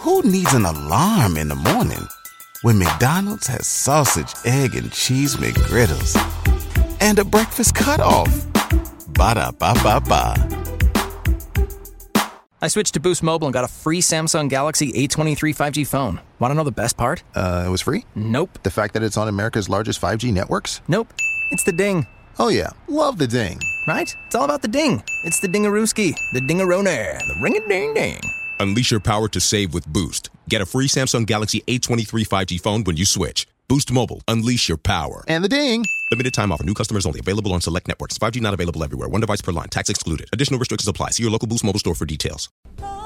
Who needs an alarm in the morning when McDonald's has sausage, egg, and cheese McGriddles and a breakfast cutoff? Ba da ba ba ba. I switched to Boost Mobile and got a free Samsung Galaxy A23 5G phone. Want to know the best part? Uh, it was free? Nope. The fact that it's on America's largest 5G networks? Nope. It's the ding. Oh, yeah. Love the ding. Right? It's all about the ding. It's the dingarooski, the dingarooner, the ring a ding ding. Unleash your power to save with Boost. Get a free Samsung Galaxy A23 5G phone when you switch. Boost Mobile. Unleash your power. And the ding. Limited time offer. New customers only. Available on select networks. 5G not available everywhere. One device per line. Tax excluded. Additional restrictions apply. See your local Boost Mobile store for details.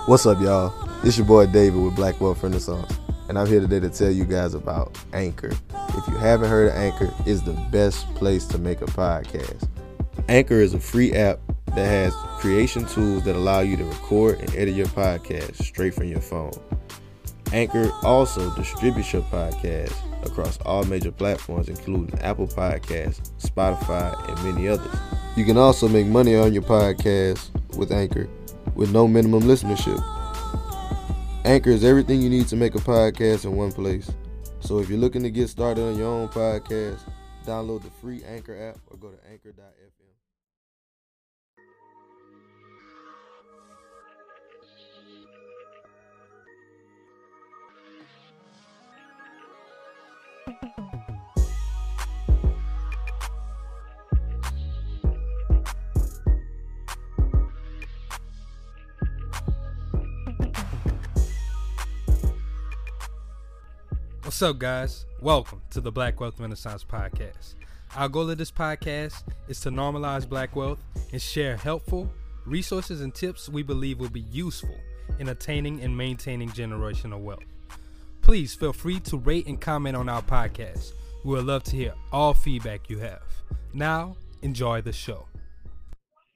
What's up, y'all? It's your boy David with Black Wealth Renaissance, and I'm here today to tell you guys about Anchor. If you haven't heard of Anchor, it's the best place to make a podcast. Anchor is a free app that has creation tools that allow you to record and edit your podcast straight from your phone. Anchor also distributes your podcast across all major platforms, including Apple Podcasts, Spotify, and many others. You can also make money on your podcast with Anchor with no minimum listenership. Anchor is everything you need to make a podcast in one place. So if you're looking to get started on your own podcast, download the free Anchor app or go to anchor.fm. What's up, guys? Welcome to the Black Wealth Renaissance Podcast. Our goal of this podcast is to normalize black wealth and share helpful resources and tips we believe will be useful in attaining and maintaining generational wealth. Please feel free to rate and comment on our podcast. We would love to hear all feedback you have. Now, enjoy the show.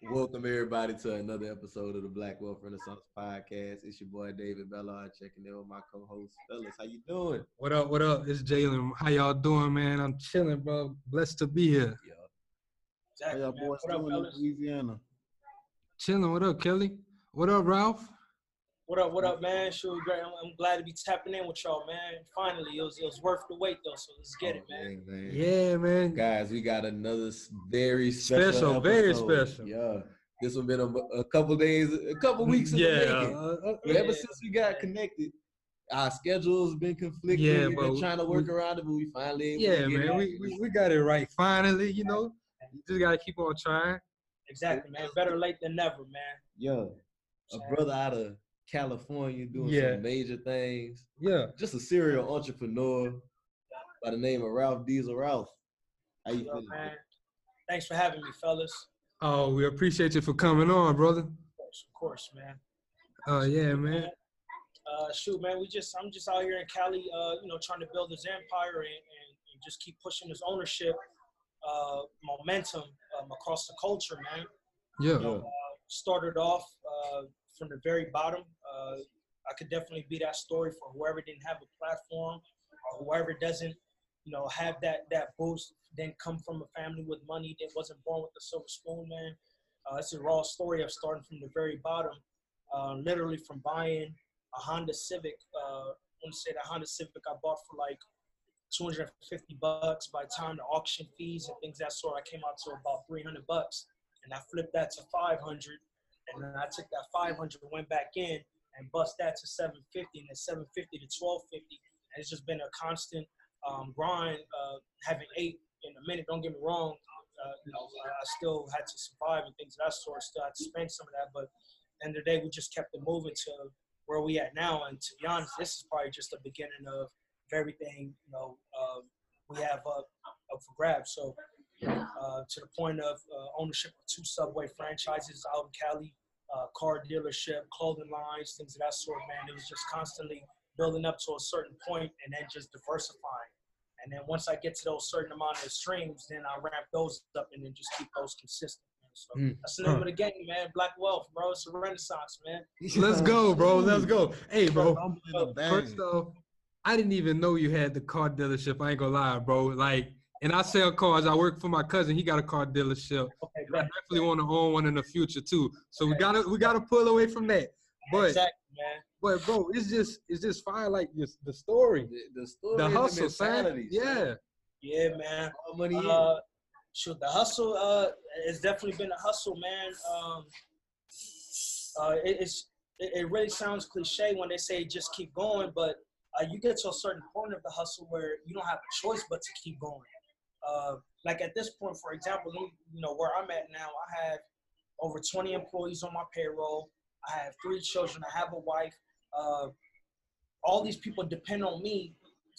Welcome everybody to another episode of the Black Wealth Renaissance Podcast. It's your boy David Bellard checking in with my co-host Fellas. How you doing? What up? What up? It's Jalen. How y'all doing, man? I'm chilling, bro. Blessed to be here. How y'all boys doing in Louisiana? Chilling. What up, Kelly? What up, Ralph? What up, what up, man? Sure, great. I'm, I'm glad to be tapping in with y'all, man. Finally, it was it was worth the wait though, so let's get it, man. Oh, man. Yeah, man. Guys, we got another very special, Special, very special. Yeah, this one been a, a couple days, a couple weeks. in the Yeah. making. uh, uh, But ever since we got connected, our schedules been conflicting. Yeah, We've been but trying to we- work around it, but we finally able to Yeah, get man, we, we, we got it right finally, you know. You just gotta keep on trying. Exactly, man. Better late than never, man. Yo, a brother out of California doing Yeah. some major things. Yeah. Just a serial entrepreneur by the name of Ralph Diesel. Ralph, how you feeling? man. Thanks for having me, fellas. Oh, we appreciate you for coming on, brother. Of course, of course, man. Oh yeah, man. Uh, shoot, man. We just I'm just out here in Cali, uh, you know, trying to build this empire and, and, and just keep pushing this ownership uh, momentum um, across the culture, man. Yeah. You know, uh, started off uh, from the very bottom. Uh, I could definitely be that story for whoever didn't have a platform or whoever doesn't, you know, have that that boost. Didn't come from a family with money. That wasn't born with a silver spoon, man. Uh, it's a raw story of starting from the very bottom, uh, literally from buying a Honda Civic. Uh, I want to say the Honda Civic I bought for like 250 bucks. By the time the auction fees and things that sort, I came out to about 300 bucks, and I flipped that to 500, and then I took that 500, went back in, and bust that to 750, and then 750 to 1250. And it's just been a constant um, grind. Uh, having eight in a minute, don't get me wrong. Uh, you know, I, still had to survive and things of that sort. Still had to spend some of that, but end of the day, we just kept it moving to where we at now. And to be honest, this is probably just the beginning of everything you know um, we have up, up for grabs. So uh, to the point of uh, ownership of two Subway franchises out in Cali, uh, car dealership, clothing lines, things of that sort. Man, it was just constantly building up to a certain point and then just diversifying. And then once I get to those certain amount of streams, then I ramp those up and then just keep those consistent. Man. So Mm. that's the name of the game, man. Black wealth, bro. It's a renaissance, man. Let's go, bro. Let's go. Hey, bro. Humbling the bang. First off, I didn't even know you had the car dealership. I ain't gonna lie, bro. Like, and I sell cars. I work for my cousin. He got a car dealership. Okay, And I definitely want to own one in the future too. So we gotta we gotta pull away from that. But exactly, man. but bro, it's just it's just fire like just the story, The, the story, the hustle, son. mentality, Yeah. Yeah, man. All money in. Uh, shoot, the hustle. Uh, it's definitely been a hustle, man. Um, uh, it, it's it, it really sounds cliche when they say just keep going, but uh, you get to a certain point of the hustle where you don't have a choice but to keep going. Uh, like at this point, for example, you know where I'm at now. I have over 20 employees on my payroll. I have three children. I have a wife. Uh, all these people depend on me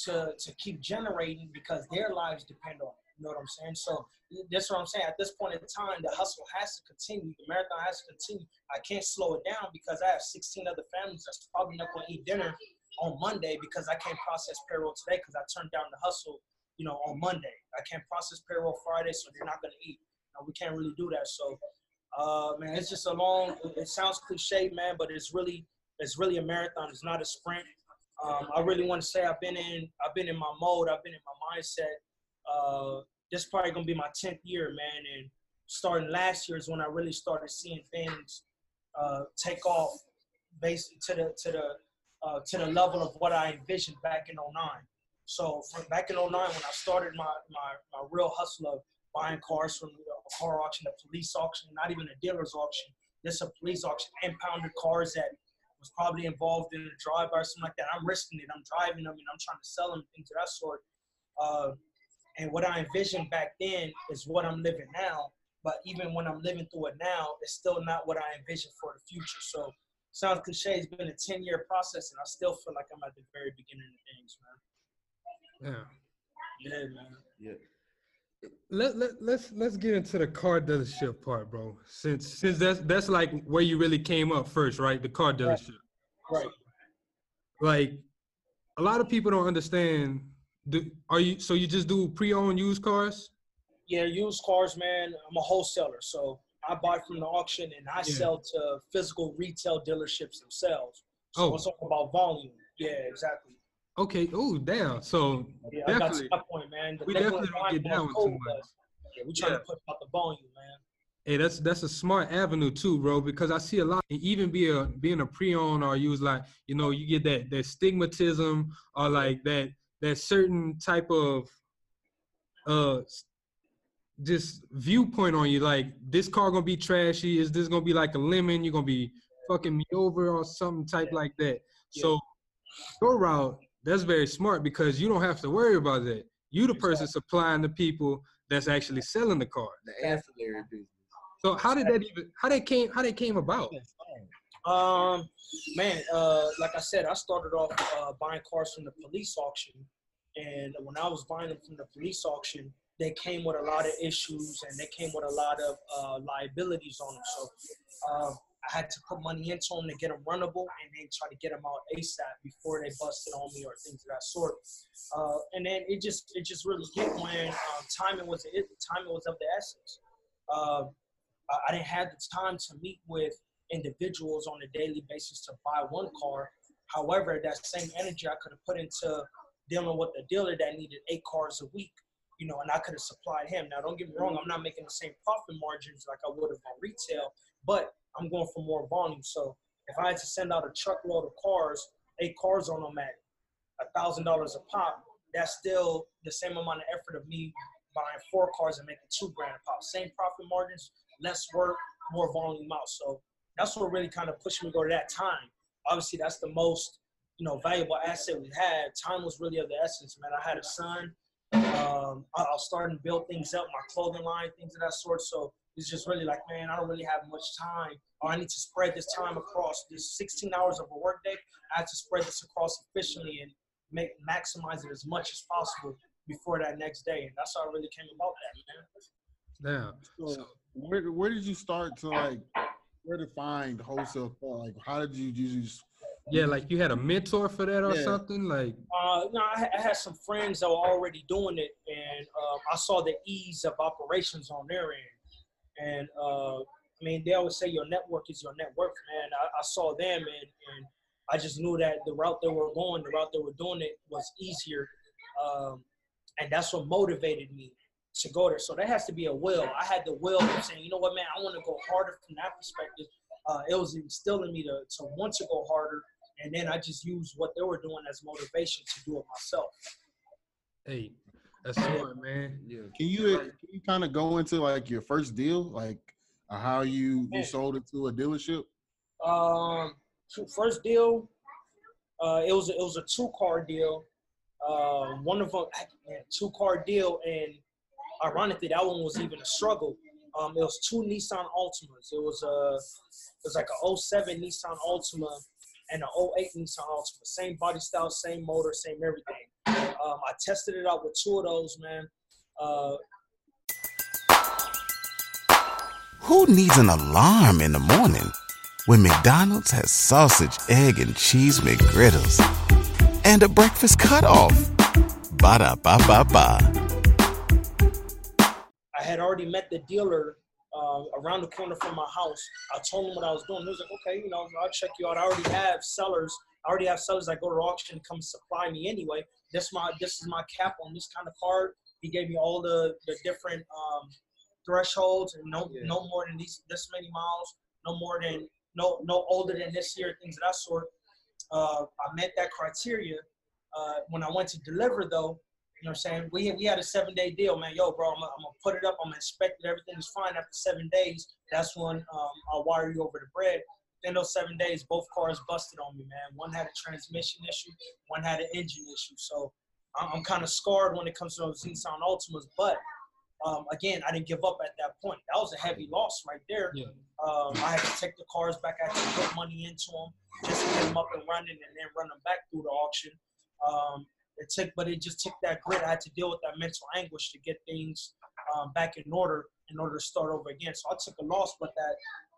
to to keep generating because their lives depend on it. You know what I'm saying? So that's what I'm saying. At this point in time, the hustle has to continue. The marathon has to continue. I can't slow it down because I have 16 other families that's probably not going to eat dinner on Monday because I can't process payroll today because I turned down the hustle, you know, on Monday. I can't process payroll Friday, so they're not going to eat. You know, we can't really do that. So, uh, man, it's just a long. It sounds cliche, man, but it's really it's really a marathon. It's not a sprint. Um, I really want to say I've been in I've been in my mode. I've been in my mindset. Uh, this is probably gonna be my tenth year, man. And starting last year is when I really started seeing things uh, take off, based to the to the uh, to the level of what I envisioned back in 09. So from back in 09, when I started my my, my real hustle of buying cars from a car auction, a police auction, not even a dealer's auction, just a police auction, impounded cars that was probably involved in a drive or something like that. I'm risking it. I'm driving them and I'm trying to sell them, things of that sort. Uh, and what I envisioned back then is what I'm living now. But even when I'm living through it now, it's still not what I envisioned for the future. So sounds cliche. It's been a 10 year process, and I still feel like I'm at the very beginning of things, man. Yeah. Yeah, man. yeah. Let, let let's let's get into the car dealership part, bro. Since since that's that's like where you really came up first, right? The car dealership. Right. Like a lot of people don't understand. Do, are you so you just do pre-owned used cars? Yeah, used cars, man. I'm a wholesaler, so I buy from the auction and I Yeah. sell to physical retail dealerships themselves. So Oh. it's all about volume. Yeah, exactly. Okay. Oh, damn. So Yeah, I got to definitely. point, man. The We definitely don't get down with too much. but Yeah, we trying Yeah. to push out the volume, man. Hey, that's that's a smart avenue too, bro. Because I see a lot, and even be a being a pre-owned or use like you know you get that that stigmatism or like that that certain type of uh just viewpoint on you. Like this car gonna be trashy? Is this gonna be like a lemon? You're gonna be fucking me over or something type like that. So your route that's very smart because you don't have to worry about that. You the person supplying the people that's actually selling the car. The ancillary business. So how did that even how that came how that came about? Um, man, uh, like I said, I started off uh, buying cars from the police auction, and when I was buying them from the police auction, they came with a lot of issues and they came with a lot of uh, liabilities on them. So uh, I had to put money into them to get them runnable, and then try to get them out ASAP before they busted on me or things of that sort. Uh, and then it just it just really hit when um, timing was it. Timing was of the essence. Uh, I didn't have the time to meet with individuals on a daily basis to buy one car. However, that same energy I could have put into dealing with the dealer that needed eight cars a week, you know, and I could have supplied him. Now, don't get me wrong, I'm not making the same profit margins like I would have on retail, but I'm going for more volume. So if I had to send out a truckload of cars, eight cars on at a thousand dollars a pop, that's still the same amount of effort of me buying four cars and making two grand a pop. Same profit margins, less work, more volume out. So that's what really kind of pushed me to go to that time. Obviously, that's the most you know valuable asset we had. Time was really of the essence, man. I had a son. Um, I, I was starting to build things up, my clothing line, things of that sort. So it's just really like, man, I don't really have much time, or I need to spread this time across this 16 hours of a workday. I have to spread this across efficiently and make maximize it as much as possible before that next day. And that's how it really came about that, man. Damn. So where where did you start to like where to find wholesale car? Like how did you use Yeah, like you had a mentor for that or Yeah. something? Like Uh, no, I, had- I had some friends that were already doing it, and um, I saw the ease of operations on their end. And uh, I mean, they always say your network is your net worth, man. I, I saw them, and, and I just knew that the route they were going, the route they were doing it was easier, um, and that's what motivated me to go there. So there has to be a will. I had the will of saying, you know what, man, I want to go harder from that perspective. uh, it was instilled in me to, to want to go harder. And then I just used what they were doing as motivation to do it myself. Hey, that's smart, man. Yeah. Can you can you kind of go into like your first deal, like uh, how you you sold it to a dealership? Um, first deal, uh, it was a, it was a two car deal. Uh, one of them, two car deal, and ironically, that one was even a struggle. Um, it was two Nissan Altimas. It was a it was like a 07 Nissan Altima and an 08 Nissan Altima. Same body style, same motor, same everything. Um, I tested it out with two of those, man. Uh, Who needs an alarm in the morning when McDonald's has sausage, egg, and cheese McGriddles and a breakfast cutoff? Ba da ba ba ba. I had already met the dealer uh, around the corner from my house. I told him what I was doing. He was like, okay, you know, I'll check you out. I already have sellers. I already have sellers that go to auction come supply me anyway. This my this is my cap on this kind of card. He gave me all the the different um, thresholds and no Yeah. no more than these this many miles, no more than no no older than this year, things of that sort. Uh, I met that criteria. Uh, when I went to deliver though, you know what I'm saying? We, we had a seven day deal, man. Yo, bro, I'm, gonna- I'm gonna put it up. I'm gonna inspect it. Everything is fine. After seven days, that's when um, I'll wire you over the bread. In those seven days, both cars busted on me, man. One had a transmission issue, one had an engine issue. So I'm, I'm kind of scarred when it comes to those Nissan Altimas. But um, again, I didn't give up at that point. That was a heavy loss right there. Yeah. Um, I had to take the cars back. I had to put money into them just to get them up and running and then run them back through the auction. Um, it took, but it just took that grit. I had to deal with that mental anguish to get things um, back in order in order to start over again. So I took a loss, but that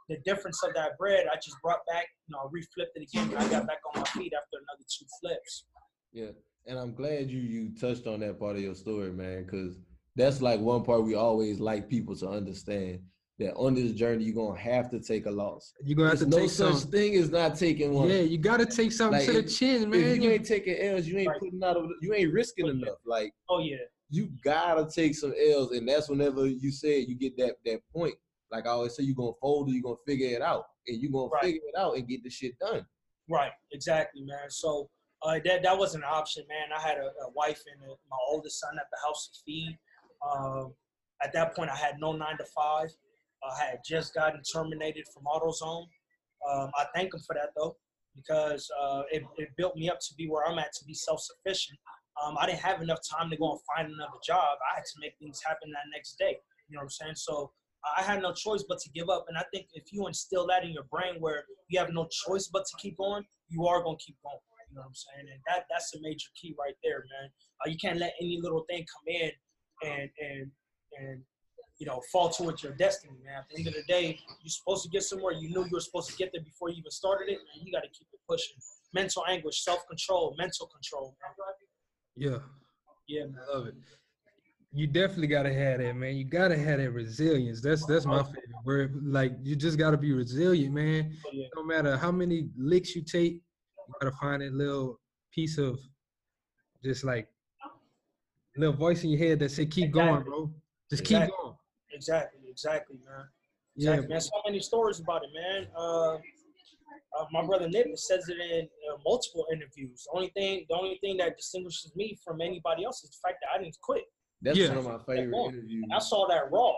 the difference of that bread, I just brought back, you know, reflipped it again, and I got back on my feet after another two flips. Yeah, and I'm glad you you touched on that part of your story, man, because that's like one part we always like people to understand that on this journey you're gonna have to take a loss. You're gonna have There's to no take such some. thing as not taking one. Yeah, you gotta take something Like, to the chin, man. if you You- ain't taking L's, you ain't Right. putting out, a, you ain't risking Oh, yeah. enough. Like Oh yeah, you gotta take some L's, and that's whenever you said you get that that point. Like I always say, you're gonna fold or you're gonna figure it out, and you're gonna Right. figure it out and get the shit done. right, exactly, man. So uh, that that was an option, man. I had a, a wife and a, my oldest son at the house to feed. Um, at that point, I had no nine to five. I had just gotten terminated from AutoZone. Um, I thank him for that though, because uh, it, it built me up to be where I'm at to be self-sufficient. Um, I didn't have enough time to go and find another job. I had to make things happen that next day. You know what I'm saying? So I had no choice but to give up. And I think if you instill that in your brain where you have no choice but to keep going, you are going to keep going. You know what I'm saying? And that that's a major key right there, man. Uh, you can't let any little thing come in and and and you know fall towards your destiny, man. At the end of the day, you're supposed to get somewhere. You knew you were supposed to get there before you even started it, and you got to keep it pushing. Mental anguish, self control, mental control, man. yeah, Yeah, man. I love it. You definitely gotta have that, man. You gotta have that resilience. That's that's my uh-huh. favorite word. Like you just gotta be resilient, man. Oh, yeah. No matter how many licks you take, you gotta find that little piece of just like little voice in your head that say, "Keep going, bro. Just keep going." Exactly, exactly, man. Yeah, man. So many stories about it, man. Uh, uh, my brother Nip says it in uh, multiple interviews. The only thing, the only thing that distinguishes me from anybody else is the fact that I didn't quit. That's Yeah. one of my favorite Yeah. interviews. And I saw that raw.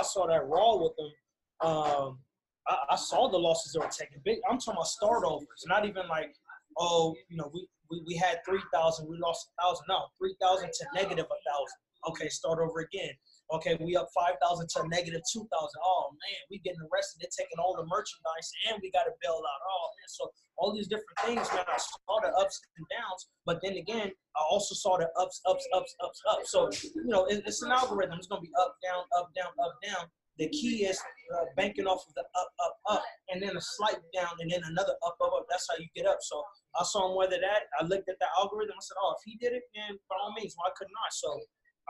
I saw that raw with them. Um, I, I saw the losses they were taking. Big. I'm talking about start overs, not even like, oh, you know, we we, we had three thousand, we lost a thousand. No, three thousand to negative a thousand. Okay, start over again. Okay, we up five thousand to negative two thousand. Oh man, we getting arrested. They're taking all the merchandise, and we got to bail out. Oh man, so all these different things, man. I saw the ups and downs, but then again, I also saw the ups, ups, ups, ups, ups. So you know, it, it's an algorithm. It's gonna be up, down, up, down, up, down. The key is uh, banking off of the up, up, up, and then a slight down, and then another up, up, up. That's how you get up. So I saw him weather that. I looked at the algorithm. I said, oh, if he did it, man, by all means, why couldn't I? So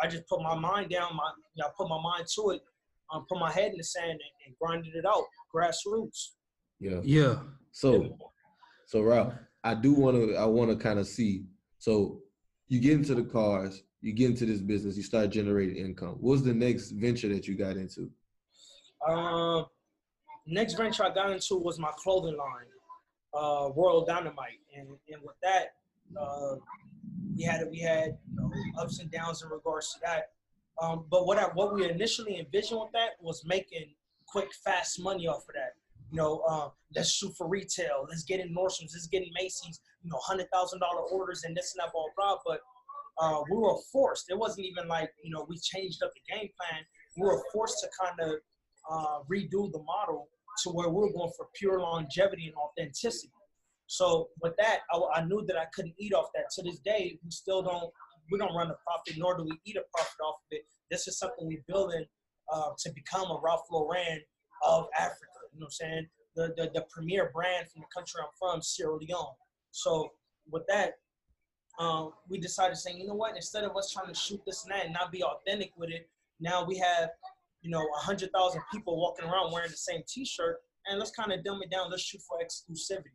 I just put my mind down. My, you know, I put my mind to it. Um, put my head in the sand and, and grinded it out. Grassroots. Yeah. yeah. So, so Ralph, I do want to. I want to kind of see. So, you get into the cars, you get into this business, you start generating income. What's the next venture that you got into? Um, next venture I got into was my clothing line, uh, Royal Dynamite, and and with that, uh, we had we had you know, ups and downs in regards to that. Um, but what I, what we initially envisioned with that was making quick, fast money off of that. You know, uh, let's shoot for retail. Let's get in Nordstrom's. Let's get in Macy's. You know, hundred thousand dollar orders and this and that, blah blah. But uh, we were forced. It wasn't even like you know we changed up the game plan. We were forced to kind of uh, redo the model to where we were going for pure longevity and authenticity. So with that, I, I, knew that I couldn't eat off that. To this day, we still don't we don't run a profit, nor do we eat a profit off of it. This is something we're building uh, to become a Ralph Lauren of Africa. You know what I'm saying? The, the the premier brand from the country I'm from, Sierra Leone. So with that, um, we decided saying, you know what? Instead of us trying to shoot this and that and not be authentic with it, now we have you know, 100,000 people walking around wearing the same T-shirt, and let's kind of dumb it down. Let's shoot for exclusivity.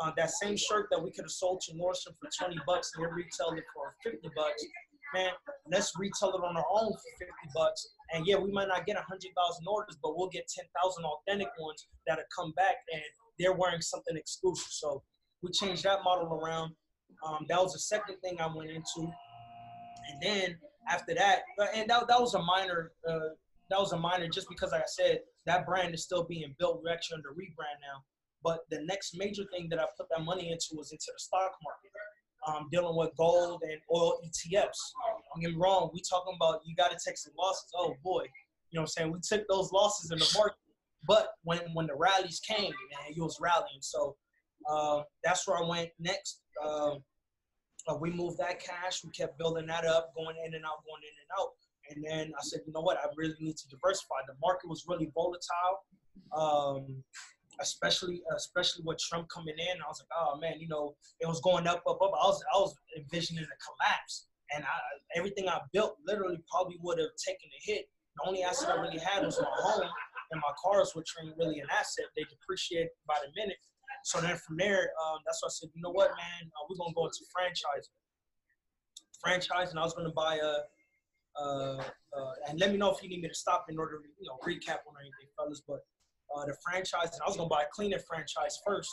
Uh, that same shirt that we could have sold to Nordstrom for 20 bucks and they retail it for 50 bucks, man, let's retail it on our own for 50 bucks. And yeah, we might not get 100,000 orders, but we'll get 10,000 authentic ones that'll come back and they're wearing something exclusive. So we changed that model around. Um, that was the second thing I went into. And then after that, and that, that was a minor uh, that was a minor just because like I said, that brand is still being built. We're actually under rebrand now. But the next major thing that I put that money into was into the stock market. Um, dealing with gold and oil ETFs. Don't get me wrong, we talking about you gotta take some losses. Oh boy. You know what I'm saying? We took those losses in the market. But when when the rallies came, man, you was rallying. So uh, that's where I went next. Uh, uh, we moved that cash. We kept building that up, going in and out, going in and out. And then I said, you know what? I really need to diversify. The market was really volatile, um, especially especially with Trump coming in. I was like, oh man, you know, it was going up, up, up. I was I was envisioning a collapse, and I, everything I built literally probably would have taken a hit. The only asset I really had was my home, and my cars, which were really an asset. They depreciate by the minute. So then from there, um, that's why I said, you know what, man, uh, we're gonna go into franchise. Franchising, I was gonna buy a uh, uh, and let me know if you need me to stop in order to you know recap on anything, fellas. But uh, the franchise, and I was gonna buy a cleaning franchise first.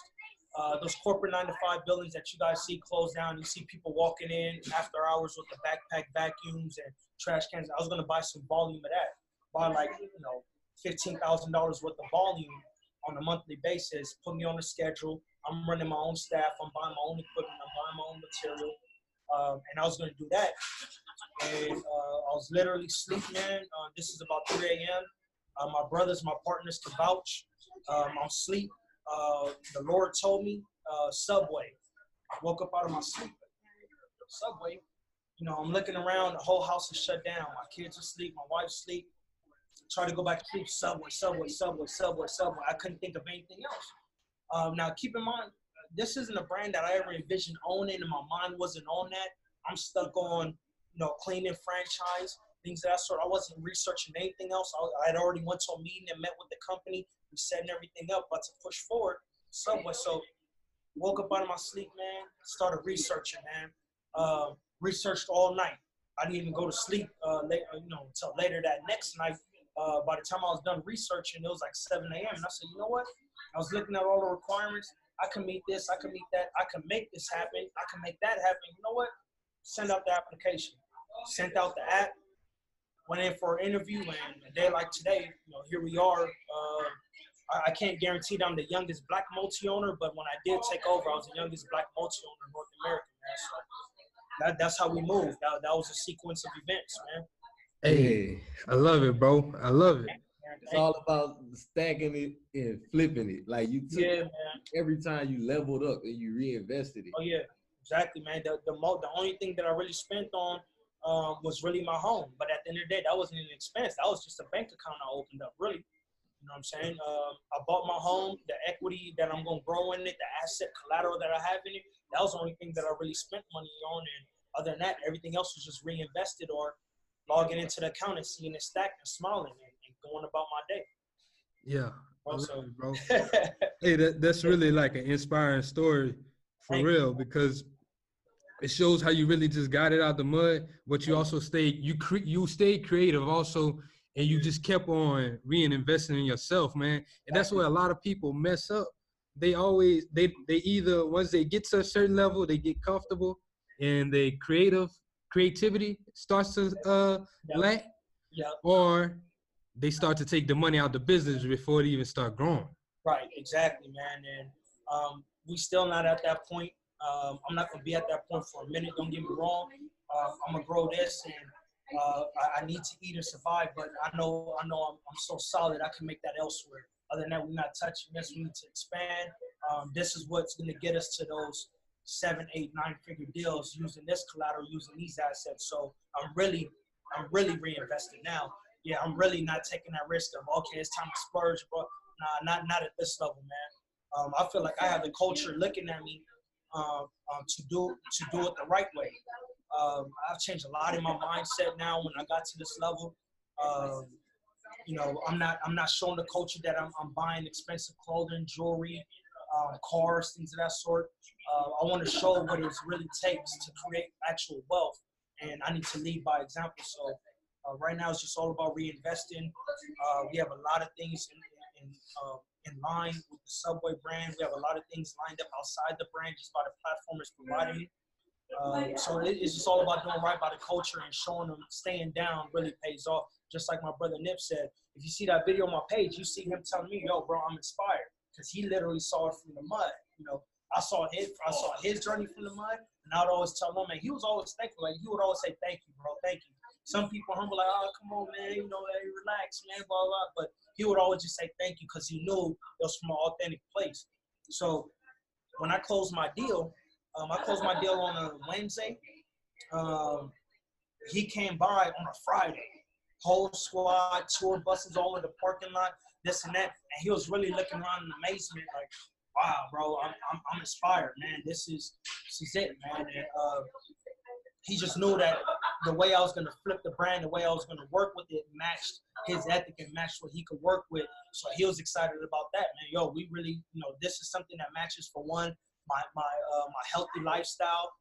Uh, those corporate nine to five buildings that you guys see closed down, you see people walking in after hours with the backpack vacuums and trash cans. I was gonna buy some volume of that, buy like you know fifteen thousand dollars worth of volume on a monthly basis. Put me on a schedule. I'm running my own staff. I'm buying my own equipment. I'm buying my own material. Um, and I was going to do that. And uh, I was literally sleeping, man. Uh, this is about 3 a.m. Uh, my brothers, my partners to vouch. Um, I'm asleep. Uh, the Lord told me, uh, Subway. I woke up out of my sleep. Subway. You know, I'm looking around. The whole house is shut down. My kids are asleep. My wife's asleep. Try to go back to sleep. Subway, Subway, Subway, Subway, Subway. I couldn't think of anything else. Um, now, keep in mind, this isn't a brand that I ever envisioned owning, and my mind wasn't on that. I'm stuck on, you know, cleaning franchise, things of that sort. I wasn't researching anything else. I, had already went to a meeting and met with the company, we setting everything up, but to push forward somewhere. So woke up out of my sleep, man, started researching, man. Uh, researched all night. I didn't even go to sleep, uh, late, uh, you know, until later that next night. Uh, by the time I was done researching, it was like 7 a.m. And I said, you know what? I was looking at all the requirements. I can meet this, I can meet that, I can make this happen, I can make that happen. You know what? Send out the application. Sent out the app, went in for an interview, and a day like today, you know, here we are. Uh, I, I can't guarantee that I'm the youngest black multi owner, but when I did take over, I was the youngest black multi owner in North America, man. So that, that's how we moved. That, that was a sequence of events, man. Hey, I love it, bro. I love it. It's all about stacking it and flipping it. Like you took Yeah, man. every time you leveled up and you reinvested it. Oh yeah, exactly, man. The the mo- the only thing that I really spent on um, was really my home. But at the end of the day, that wasn't an expense. That was just a bank account I opened up. Really, you know what I'm saying? Um, I bought my home. The equity that I'm gonna grow in it, the asset collateral that I have in it, that was the only thing that I really spent money on. And other than that, everything else was just reinvested or logging into the account and seeing it stacked and smiling and, and going about my day. Yeah. I Also, it, bro. hey, that, that's really like an inspiring story for Thank you. real because it shows how you really just got it out the mud, but you also stayed you cre- you stayed creative also and you just kept on reinvesting in yourself, man. And that's where a lot of people mess up. They always they they either once they get to a certain level, they get comfortable, and they creative creativity starts to uh Yep. lack, Yeah, or they start to take the money out the business before it even start growing. right, exactly, man. And um, we still not at that point. Um, I'm not gonna be at that point for a minute. Don't get me wrong. Uh, I'm gonna grow this, and uh, I, I need to eat and survive. But I know, I know, I'm, I'm so solid. I can make that elsewhere. Other than that, we're not touching this. We need to expand. Um, this is what's gonna get us to those seven, eight, nine figure deals using this collateral, using these assets. So I'm really, I'm really reinvesting now. Yeah, I'm really not taking that risk of okay, it's time to splurge, but nah, not not at this level, man. Um, I feel like I have the culture looking at me um, um, to do to do it the right way. Um, I've changed a lot in my mindset now when I got to this level. Um, you know, I'm not I'm not showing the culture that I'm, I'm buying expensive clothing, jewelry, um, cars, things of that sort. Uh, I want to show what it really takes to create actual wealth, and I need to lead by example. So uh, right now, it's just all about reinvesting. Uh, we have a lot of things in in, uh, in line with the Subway brand. We have a lot of things lined up outside the brand, just by the platform is providing it. Uh, so it, it's just all about doing right by the culture and showing them staying down really pays off. Just like my brother Nip said, if you see that video on my page, you see him telling me, "Yo, bro, I'm inspired," because he literally saw it from the mud. You know, I saw his, I saw his journey from the mud, and I'd always tell him, man, he was always thankful. Like he would always say, "Thank you, bro, thank you." Some people humble like, "Oh, come on, man, you know, hey, relax, man, blah blah." But he would always just say thank you because he knew it was from an authentic place. So when I closed my deal, um, I closed my deal on a Wednesday. Um, he came by on a Friday. Whole squad, tour buses all in the parking lot, this and that. And he was really looking around in amazement, like, wow, bro, I'm, I'm, I'm inspired, man. This is, this is it, man. And, uh, he just knew that the way I was going to flip the brand, the way I was going to work with it matched his ethic and matched what he could work with. So he was excited about that, man. Yo, we really, you know, this is something that matches for one, my my uh, my healthy lifestyle.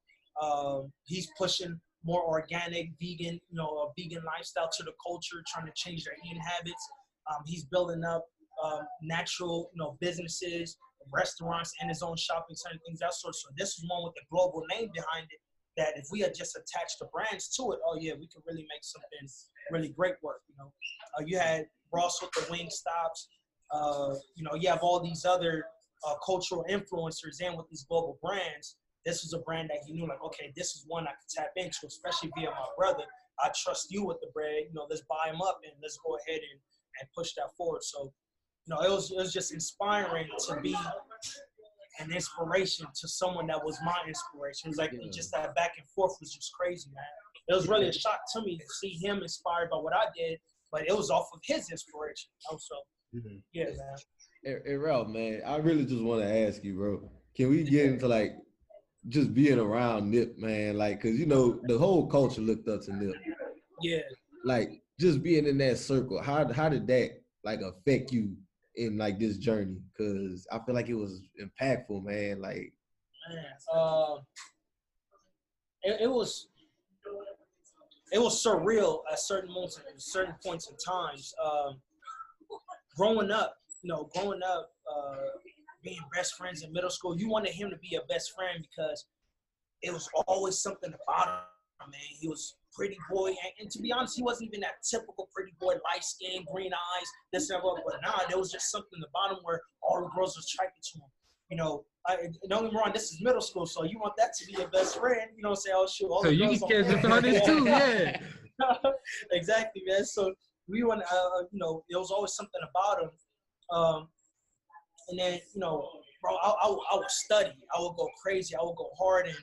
Um, he's pushing more organic, vegan, you know, a vegan lifestyle to the culture, trying to change their eating habits. Um, he's building up um, natural, you know, businesses, restaurants, and his own shopping center, things that sort. So this is one with a global name behind it. That if we had just attached the brands to it, oh yeah, we could really make something really great work. You know, uh, you had Ross with the Wingstops. Uh, you know, you have all these other uh, cultural influencers and with these global brands. This was a brand that he knew, like, okay, this is one I could tap into, especially via my brother. I trust you with the bread. You know, let's buy him up and let's go ahead and, and push that forward. So, you know, it was it was just inspiring to be an inspiration to someone that was my inspiration. It was like Yeah. just that back and forth was just crazy, man. It was really a shock to me to see him inspired by what I did, but it was off of his inspiration. also. Mhm. yeah, man. Hey, hey, Ralph, man, I really just want to ask you, bro. Can we get into like just being around Nip, man? Like, cause you know the whole culture looked up to Nip. Yeah. Like, just being in that circle, how how did that like affect you in like this journey? Cause I feel like it was impactful, man. Like, man. Uh, it, it was it was surreal at certain moments, at certain points in times. Um, growing up, you know, growing up, uh, being best friends in middle school, you wanted him to be a best friend because it was always something about him, mean, He was pretty boy, and, and to be honest, he wasn't even that typical pretty boy, light skin, green eyes, this and that. But nah, there was just something in the bottom where all the girls were attracted to him. You know, I, don't get me wrong, this is middle school, so you want that to be your best friend. You know, say, oh shoot, all So the you girls can on catch up on this too, yeah. exactly, man. So we want, uh, you know, there was always something about him. Um, and then, you know, bro, I, I, I would study. I would go crazy. I would go hard, and,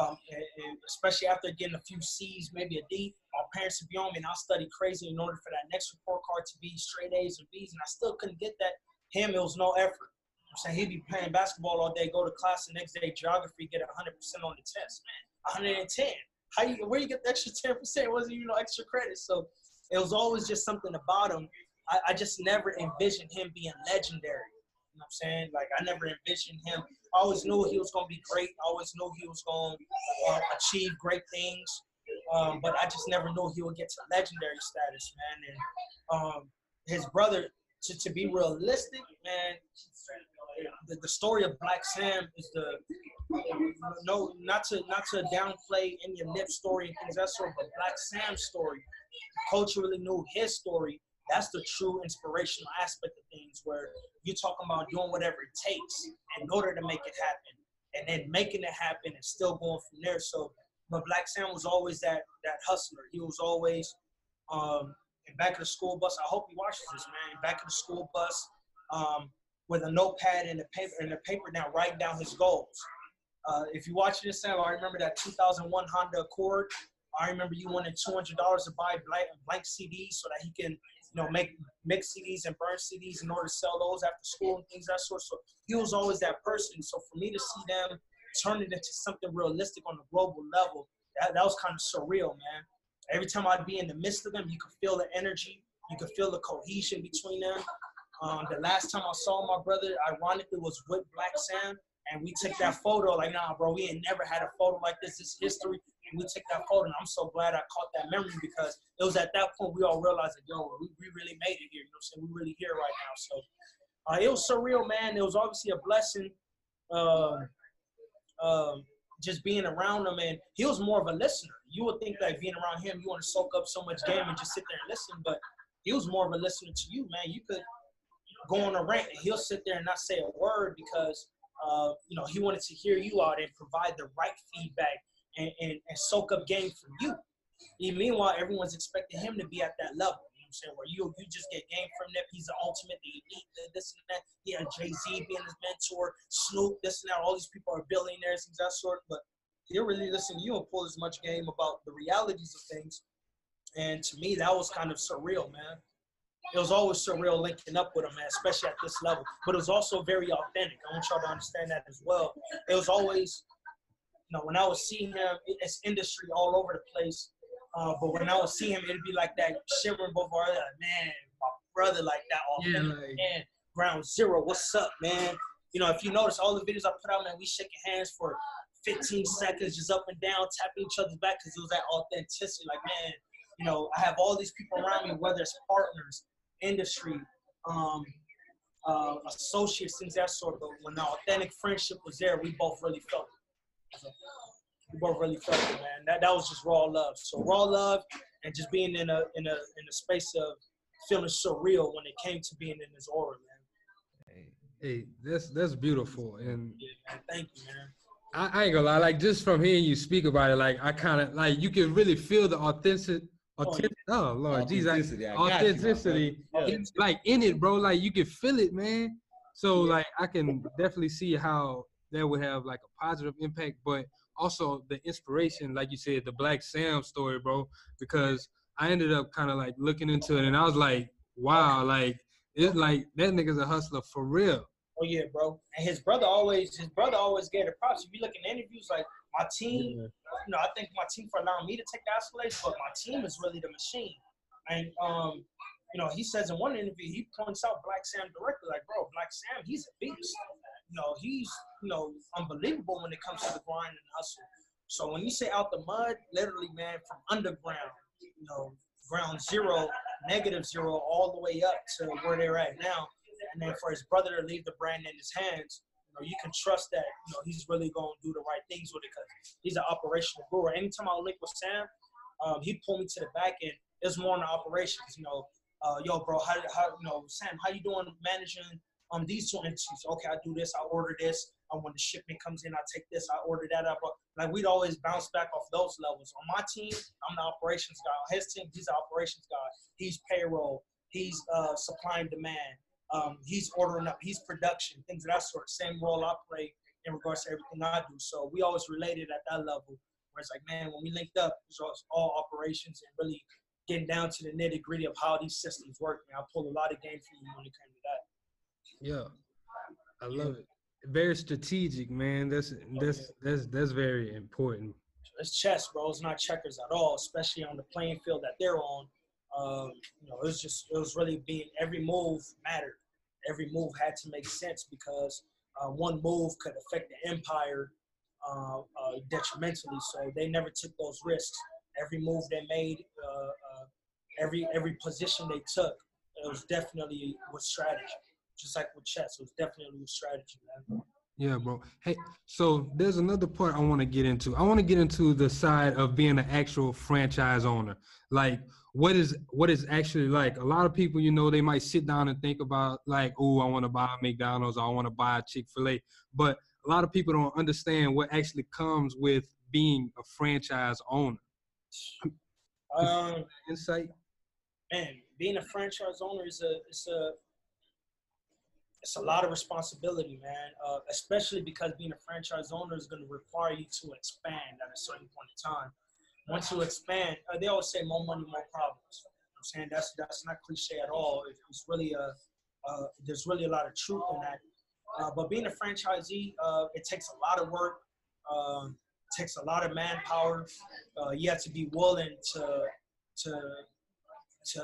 um, and, and especially after getting a few C's, maybe a D, my parents would be on me, and I studied crazy in order for that next report card to be straight A's or B's, and I still couldn't get that. Him, it was no effort. I'm saying he'd be playing basketball all day, go to class the next day, geography, get 100% on the test. Man, 110. How you where you get the extra 10%? It wasn't even no extra credit. So it was always just something about him. I, I just never envisioned him being legendary. You know what I'm saying? Like I never envisioned him. I always knew he was gonna be great. I always knew he was gonna uh, achieve great things. Um, but I just never knew he would get to legendary status, man. And um, his brother, to, to be realistic, man, the, the story of Blacc Sam is the no, not to not to downplay any of Nip's story and things that sort, but Blacc Sam's story, culturally knew his story. That's the true inspirational aspect of things, where you're talking about doing whatever it takes in order to make it happen, and then making it happen and still going from there. So, but Blacc Sam was always that that hustler. He was always um, in back of the school bus. I hope he watches this, man. In back of the school bus, um, with a notepad and a paper and a paper down, writing down his goals. Uh, if you watch this, Sam, I remember that 2001 Honda Accord. I remember you wanted $200 to buy blank, blank CDs so that he can, you know, make mix CDs and burn CDs in order to sell those after school and things that sort. So he was always that person. So for me to see them turn it into something realistic on a global level, that, that was kind of surreal, man. Every time I'd be in the midst of them, you could feel the energy, you could feel the cohesion between them. Um, the last time I saw my brother, ironically, was with Blacc Sam, and we took that photo. Like, nah, bro, we ain't never had a photo like this. This history, and we took that photo. And I'm so glad I caught that memory because it was at that point we all realized that, yo, we, we really made it here. You know what I'm saying? We really here right now. So uh, it was surreal, man. It was obviously a blessing. Uh, just being around him, and he was more of a listener. You would think that being around him, you want to soak up so much game and just sit there and listen, but he was more of a listener to you, man. You could go on a rant and he'll sit there and not say a word because uh, you know he wanted to hear you out and provide the right feedback and, and, and soak up game from you. And meanwhile, everyone's expecting him to be at that level. You know what I'm saying? Where you you just get game from Nip. He's the ultimate, the elite, this and that. Yeah, Jay Z being his mentor, Snoop, this and that. All these people are billionaires, things that sort. But he'll really listen to you and pull as much game about the realities of things. And to me, that was kind of surreal, man it was always surreal linking up with him, man, especially at this level. But it was also very authentic. I want y'all to understand that as well. It was always, know, when I was seeing him, it's industry all over the place. Uh, but when I would see him, it'd be like that shivering before, like, man, my brother, like that authentic, yeah, like, man, ground zero, what's up, man? You know, if you notice all the videos I put out, man, we shaking hands for 15 seconds, just up and down, tapping each other's back, because it was that authenticity. Like, man, you know, I have all these people around me, whether it's partners, industry, um, uh, associates, things that sort. But when the authentic friendship was there, we both really felt. So we both really felt it, man. That that was just raw love. So raw love and just being in a in a in a space of feeling surreal when it came to being in this aura, man. Hey, hey that's that's beautiful, and yeah, man, thank you, man. I, I, ain't gonna lie, like just from hearing you speak about it, like I kind of like you can really feel the authentic oh, Authentic, oh, Lord, Jesus, authenticity, authenticity, you, like in it, bro. Like you can feel it, man. So yeah. like I can definitely see how that would have like a positive impact, but also the inspiration, like you said, the Blacc Sam story, bro. Because I ended up kind of like looking into it, and I was like, wow, like it's like that nigga's a hustler for real. Oh yeah, bro. And his brother always, his brother always gave the props. If you look in interviews, like my team, yeah. you know, I think my team for allowing me to take the accolades, but my team is really the machine. And um, you know, he says in one interview, he points out Blacc Sam directly, like, bro, Blacc Sam, he's a beast. You know, he's you know unbelievable when it comes to the grind and hustle. So when you say out the mud, literally, man, from underground, you know, ground zero, negative zero, all the way up to where they're at now and then for his brother to leave the brand in his hands, you know, you can trust that you know he's really going to do the right things with it because he's an operational guru. Anytime I link with Sam, um, he pulled me to the back end. It's more on the operations, you know. Uh, yo, bro, how, how you know, Sam, how you doing managing um these two entities? Okay, I do this, I order this. Um, when the shipment comes in, I take this, I order that up. Like we'd always bounce back off those levels. On my team, I'm the operations guy. On his team, he's the operations guy. He's payroll. He's uh, supply and demand. Um, he's ordering up, he's production, things of that sort. Same role I play in regards to everything I do. So we always related at that level. Where it's like, man, when we linked up, it was all operations and really getting down to the nitty gritty of how these systems work. Man, I pulled a lot of game from you when it came to that. Yeah, I love it. Very strategic, man. That's that's that's that's very important. It's chess, bro. It's not checkers at all, especially on the playing field that they're on. Um, you know, it was just it was really being every move mattered every move had to make sense because uh, one move could affect the empire uh, uh, detrimentally. So they never took those risks. every move they made, uh, uh, every every position they took, it was definitely with strategy. Just like with chess, it was definitely with strategy, man. Yeah, bro. Hey, so there's another part I want to get into. I want to get into the side of being an actual franchise owner. Like, what is what is actually like? A lot of people, you know, they might sit down and think about like, oh, I want to buy McDonald's, I want to buy a Chick Fil A, but a lot of people don't understand what actually comes with being a franchise owner. Um, Insight. man, being a franchise owner is a it's a it's a lot of responsibility, man. Uh, especially because being a franchise owner is going to require you to expand at a certain point in time. Once you expand, uh, they always say more money, more problems. You know I'm saying that's that's not cliche at all. It's, really a uh, there's really a lot of truth in that. Uh, but being a franchisee, uh, it takes a lot of work. Um, takes a lot of manpower. Uh, you have to be willing to to to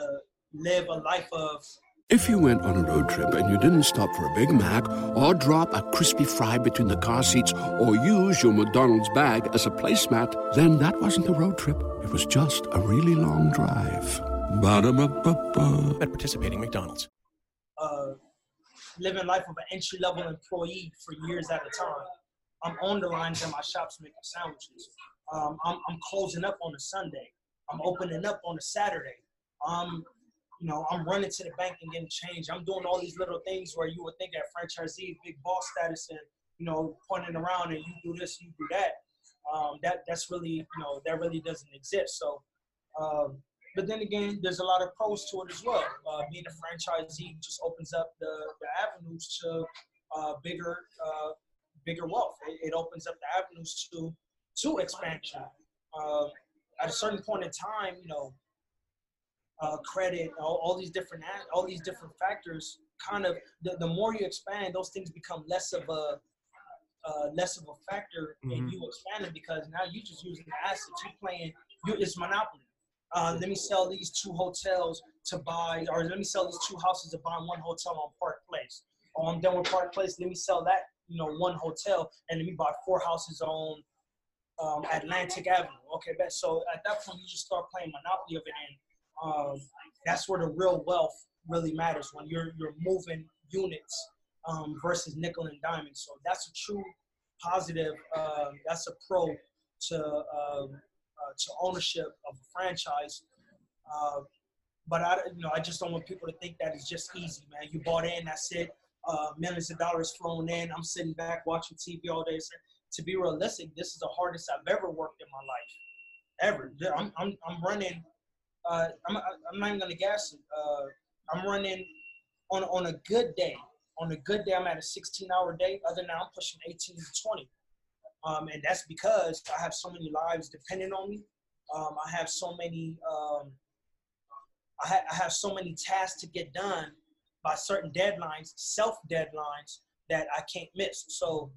live a life of If you went on a road trip and you didn't stop for a Big Mac or drop a crispy fry between the car seats or use your McDonald's bag as a placemat, then that wasn't a road trip. It was just a really long drive. Ba-da-ba-ba-ba. At participating McDonald's. uh, living life of an entry level employee for years at a time. I'm on the lines in my shops making sandwiches. Um, I'm, I'm closing up on a Sunday. I'm opening up on a Saturday. Um, you know, I'm running to the bank and getting change. I'm doing all these little things where you would think at franchisee, big boss status, and you know, pointing around and you do this, you do that. Um, that that's really, you know, that really doesn't exist. So, um, but then again, there's a lot of pros to it as well. Uh, being a franchisee just opens up the, the avenues to uh, bigger uh, bigger wealth. It, it opens up the avenues to to expansion. Uh, at a certain point in time, you know, uh, credit, all, all these different all these different factors. Kind of the, the more you expand, those things become less of a uh, less of a factor in Mhm. you expanding because now you're just using the assets. You're playing, you it's monopoly. Uh, let me sell these two hotels to buy, or let me sell these two houses to buy one hotel on Park Place. Or I'm done with Park Place. Let me sell that, you know, one hotel, and let me buy four houses on um, Atlantic Avenue. Okay, bet. So at that point, you just start playing monopoly of it, and um, that's where the real wealth really matters when you're you're moving units um, versus nickel and diamond. So that's a true positive. Um, that's a pro to um, uh, to ownership of a franchise. Uh, but I, you know, I just don't want people to think that it's just easy, man. You bought in, that's it. Uh, millions of dollars flown in. I'm sitting back watching TV all day. So to be realistic, this is the hardest I've ever worked in my life, ever. I'm, I'm, I'm running. Uh, I'm, I'm not even gonna guess it. Uh, I'm running on on a good day. On a good day, I'm at a 16-hour day. Other than that, I'm pushing 18 to 20. Um, and that's because I have so many lives depending on me. Um, I have so many. Um, I, ha- I have so many tasks to get done by certain deadlines, self deadlines that I can't miss. So,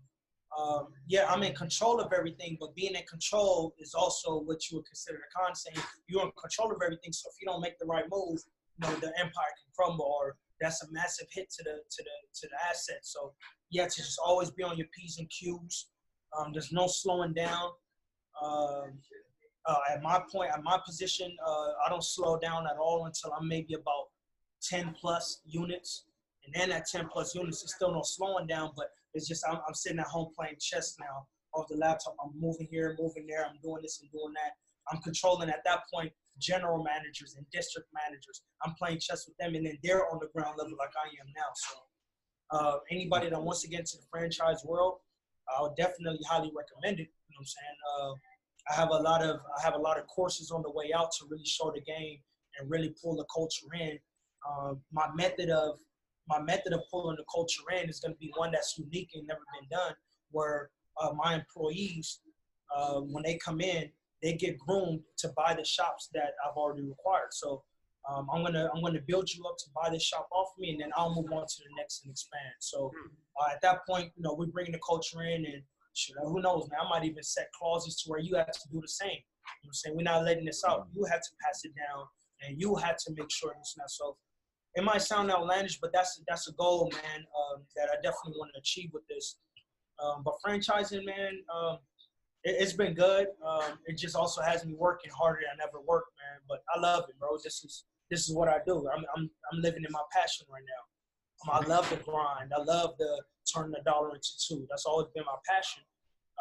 um, yeah, I'm in control of everything, but being in control is also what you would consider a con. Saying you're in control of everything, so if you don't make the right move, you know the empire can crumble, or that's a massive hit to the to the to the asset. So you have to just always be on your p's and q's. Um, there's no slowing down. Um, uh, at my point, at my position, uh, I don't slow down at all until I'm maybe about 10 plus units. And then at 10 plus units, it's still no slowing down, but it's just I'm, I'm sitting at home playing chess now off the laptop. I'm moving here, moving there. I'm doing this and doing that. I'm controlling at that point general managers and district managers. I'm playing chess with them, and then they're on the ground level like I am now. So uh, anybody that wants to get into the franchise world, I would definitely highly recommend it. You know what I'm saying? Uh, I have a lot of I have a lot of courses on the way out to really show the game and really pull the culture in. Um, my method of my method of pulling the culture in is going to be one that's unique and never been done. Where uh, my employees, uh, when they come in, they get groomed to buy the shops that I've already required. So um, I'm gonna I'm gonna build you up to buy this shop off me, and then I'll move on to the next and expand. So uh, at that point, you know, we're bringing the culture in, and shoot, who knows, man? I might even set clauses to where you have to do the same. You know what I'm saying? We're not letting this out. You have to pass it down, and you have to make sure it's not so. It might sound outlandish, but that's that's a goal, man, um, that I definitely want to achieve with this. Um, but franchising, man, um, it, has been good. Um, it just also has me working harder than I ever worked, man. But I love it, bro. This is this is what I do. I'm I'm I'm living in my passion right now. Um, I love the grind. I love the turn the dollar into two. That's always been my passion.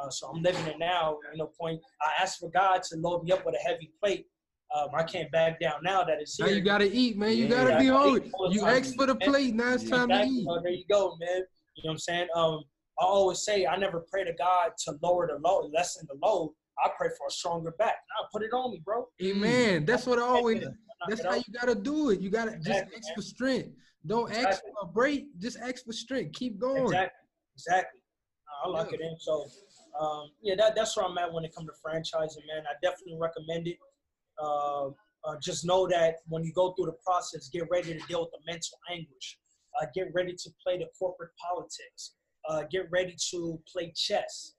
Uh, so I'm living it now. You know, point. I asked for God to load me up with a heavy plate. Um, I can't back down now that it's here. Now you gotta eat, man. You yeah, gotta be hungry. You asked for the plate. Now it's time exactly. to eat. Oh, there you go, man. You know what I'm saying? Um, I always say I never pray to God to lower the load, lessen the load. I pray for a stronger back. Now put it on me, bro. Amen. That's what I always. That's how you gotta do it. You gotta exactly, just ask man. for strength. Don't exactly. ask for a break. Just ask for strength. Keep going. Exactly. Exactly. I like yeah. it in. So, um, yeah, that, that's where I'm at when it comes to franchising, man. I definitely recommend it. Uh, uh, just know that when you go through the process, get ready to deal with the mental anguish. Uh, get ready to play the corporate politics. Uh, get ready to play chess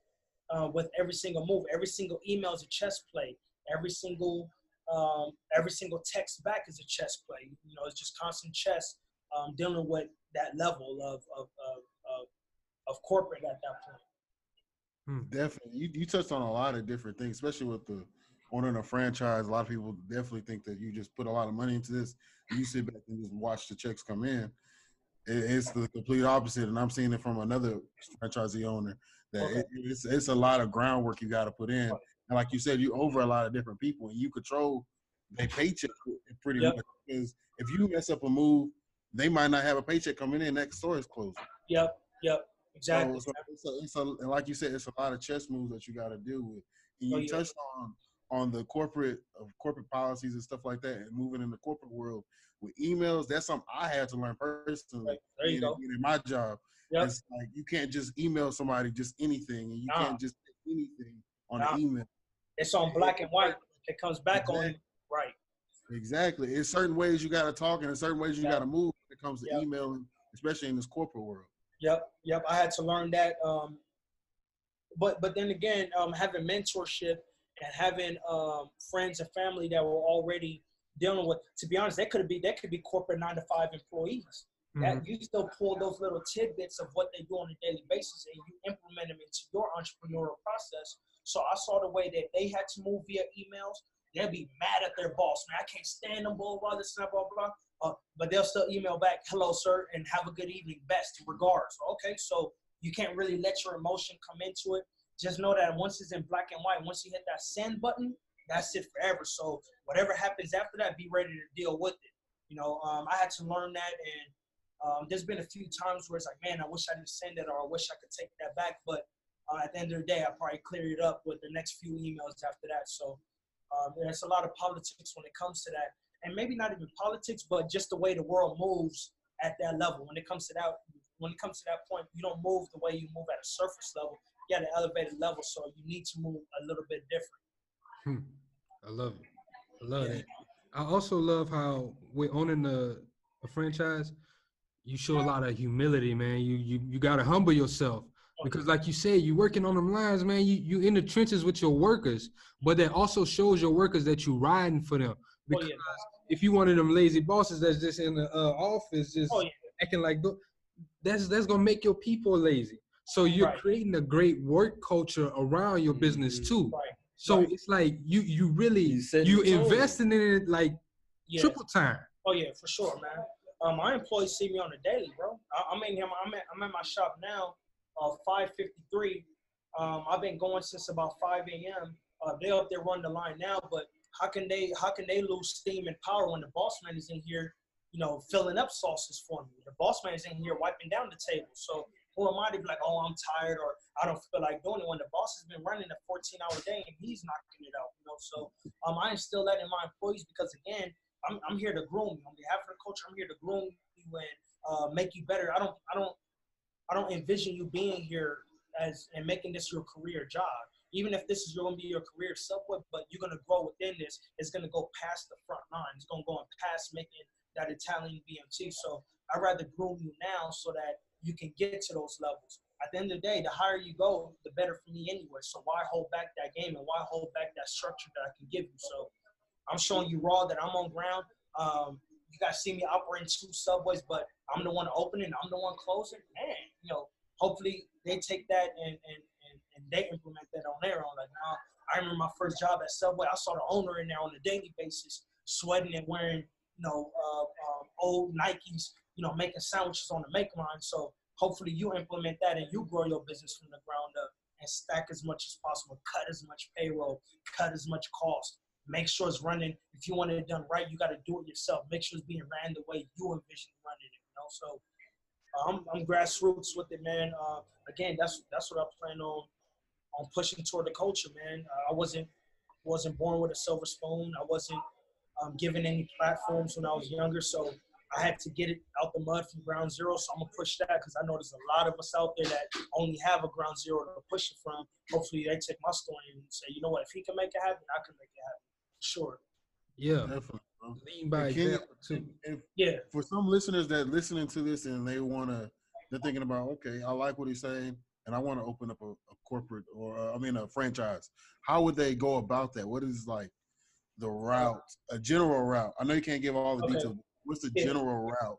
uh, with every single move. Every single email is a chess play. Every single um, every single text back is a chess play. You know, it's just constant chess um, dealing with that level of of, of, of, of corporate at that point. Hmm. Definitely, you, you touched on a lot of different things, especially with the owning a franchise. A lot of people definitely think that you just put a lot of money into this. you sit back and just watch the checks come in. it's the complete opposite, and I'm seeing it from another franchisee owner that okay. it, it's it's a lot of groundwork you got to put in. And like you said, you over a lot of different people, and you control their paycheck pretty yep. much. Because if you mess up a move, they might not have a paycheck coming in. Next store is closing. Yep. Yep. Exactly. So, so it's, a, it's a, and like you said, it's a lot of chess moves that you got to deal with. And oh, you oh, yeah. touched on on the corporate of corporate policies and stuff like that, and moving in the corporate world with emails. That's something I had to learn personally. There you in, go. In my job, yep. it's like you can't just email somebody just anything, and you nah. can't just anything on nah. an email. It's on black and white. It comes back exactly. on right. Exactly. It's certain ways you got to talk, and in certain ways you yep. got to move when it comes to yep. emailing, especially in this corporate world. Yep, yep. I had to learn that. Um, but but then again, um, having mentorship and having um, friends and family that were already dealing with. To be honest, that could be that could be corporate nine to five employees. Mm-hmm. That you still pull those little tidbits of what they do on a daily basis and you implement them into your entrepreneurial process. So I saw the way that they had to move via emails. They'll be mad at their boss, man. I can't stand them, blah blah blah blah blah. Uh, but they'll still email back, "Hello, sir, and have a good evening. Best regards." Okay, so you can't really let your emotion come into it. Just know that once it's in black and white, once you hit that send button, that's it forever. So whatever happens after that, be ready to deal with it. You know, um, I had to learn that, and um, there's been a few times where it's like, man, I wish I didn't send it, or I wish I could take that back. But uh, at the end of the day, I probably clear it up with the next few emails after that. So um, there's a lot of politics when it comes to that, and maybe not even politics, but just the way the world moves at that level. When it comes to that, when it comes to that point, you don't move the way you move at a surface level. At an elevated level, so you need to move a little bit different. Hmm. I love it. I love yeah. it. I also love how we're owning a, a franchise. You show a lot of humility, man. You you you gotta humble yourself because like you said you're working on them lines man you you in the trenches with your workers but that also shows your workers that you riding for them because oh, yeah. if you one of them lazy bosses that's just in the uh, office just oh, yeah. acting like that's that's gonna make your people lazy so you're right. creating a great work culture around your business mm-hmm. too right. so right. it's like you you really you, you investing in it like yeah. triple time oh yeah for sure man um, my employees see me on a daily bro I, am in here I'm at, I'm at my shop now uh, 5:53. Um, I've been going since about 5 a.m. Uh, they up there running the line now, but how can they how can they lose steam and power when the boss man is in here, you know, filling up sauces for me? The boss man is in here wiping down the table. So who am I to be like, oh, I'm tired or I don't feel like doing it when the boss has been running a 14 hour day and he's knocking it out, you know? So um, I instill that in my employees because again, I'm, I'm here to groom you on behalf of the culture. I'm here to groom you and uh, make you better. I don't, I don't, I don't envision you being here as and making this your career job. Even if this is going to be your career somewhat, but you're going to grow within this. It's going to go past the front line. It's going to go past making that Italian BMT. So I'd rather groom you now so that you can get to those levels. At the end of the day, the higher you go, the better for me anyway. So why hold back that game and why hold back that structure that I can give you? So I'm showing you raw that I'm on ground. Um, you guys see me operating two subways, but I'm the one opening, I'm the one closing. Man, you know, hopefully they take that and and, and, and they implement that on their own. Like now, I remember my first job at Subway. I saw the owner in there on a daily basis, sweating and wearing, you know, uh, um, old Nikes, you know, making sandwiches on the make line. So hopefully you implement that and you grow your business from the ground up and stack as much as possible, cut as much payroll, cut as much cost. Make sure it's running. If you want it done right, you got to do it yourself. Make sure it's being ran the way you envision running it. You know, so uh, I'm, I'm grassroots with it, man. Uh, again, that's that's what I plan on on pushing toward the culture, man. Uh, I wasn't wasn't born with a silver spoon. I wasn't um, given any platforms when I was younger, so I had to get it out the mud from ground zero. So I'm gonna push that because I know there's a lot of us out there that only have a ground zero to push it from. Hopefully, they take my story and say, you know what, if he can make it happen, I can make it happen. Sure. Yeah, definitely. Bro. Lean by And example too. if- Yeah. For some listeners that listening to this and they want to, they're thinking about, okay, I like what he's saying, and I want to open up a, a corporate or uh, I mean a franchise. How would they go about that? What is like the route, a general route? I know you can't give all the Okay. details. What's the general route?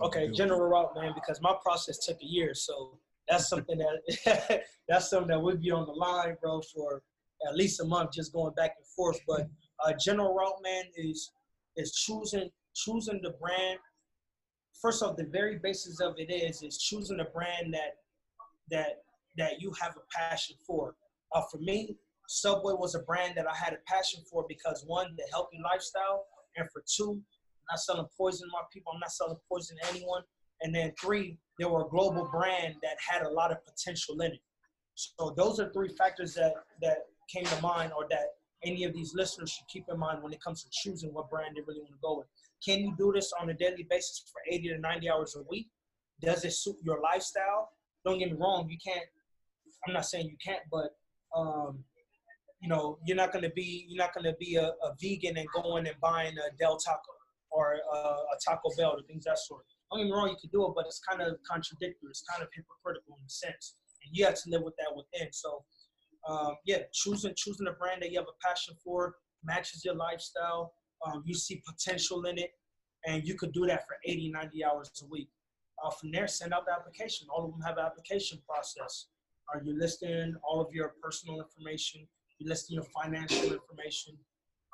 Okay, general route, man, because my process took a year, so that's something that that's something that would be on the line, bro, for at least a month, just going back and forth. But uh, general route, man, is is choosing choosing the brand. First off, the very basis of it is is choosing a brand that that that you have a passion for. Uh, for me, Subway was a brand that I had a passion for because one, the healthy lifestyle, and for two, not selling poison to my people. I'm not selling poison to anyone. And then three, they were a global brand that had a lot of potential in it. So those are three factors that that came to mind, or that any of these listeners should keep in mind when it comes to choosing what brand they really want to go with. Can you do this on a daily basis for 80 to 90 hours a week? Does it suit your lifestyle? Don't get me wrong, you can't. I'm not saying you can't, but um, you know, you're not gonna be you're not gonna be a, a vegan and going and buying a Del Taco or a, a Taco Bell or things that sort. Don't get me wrong, you can do it, but it's kind of contradictory. It's kind of hypocritical in a sense, and you have to live with that within. So, um, yeah, choosing choosing a brand that you have a passion for matches your lifestyle. Um, you see potential in it, and you could do that for 80, 90 hours a week. Uh, from there, send out the application. All of them have an application process. Are you listing all of your personal information? You listing your financial information.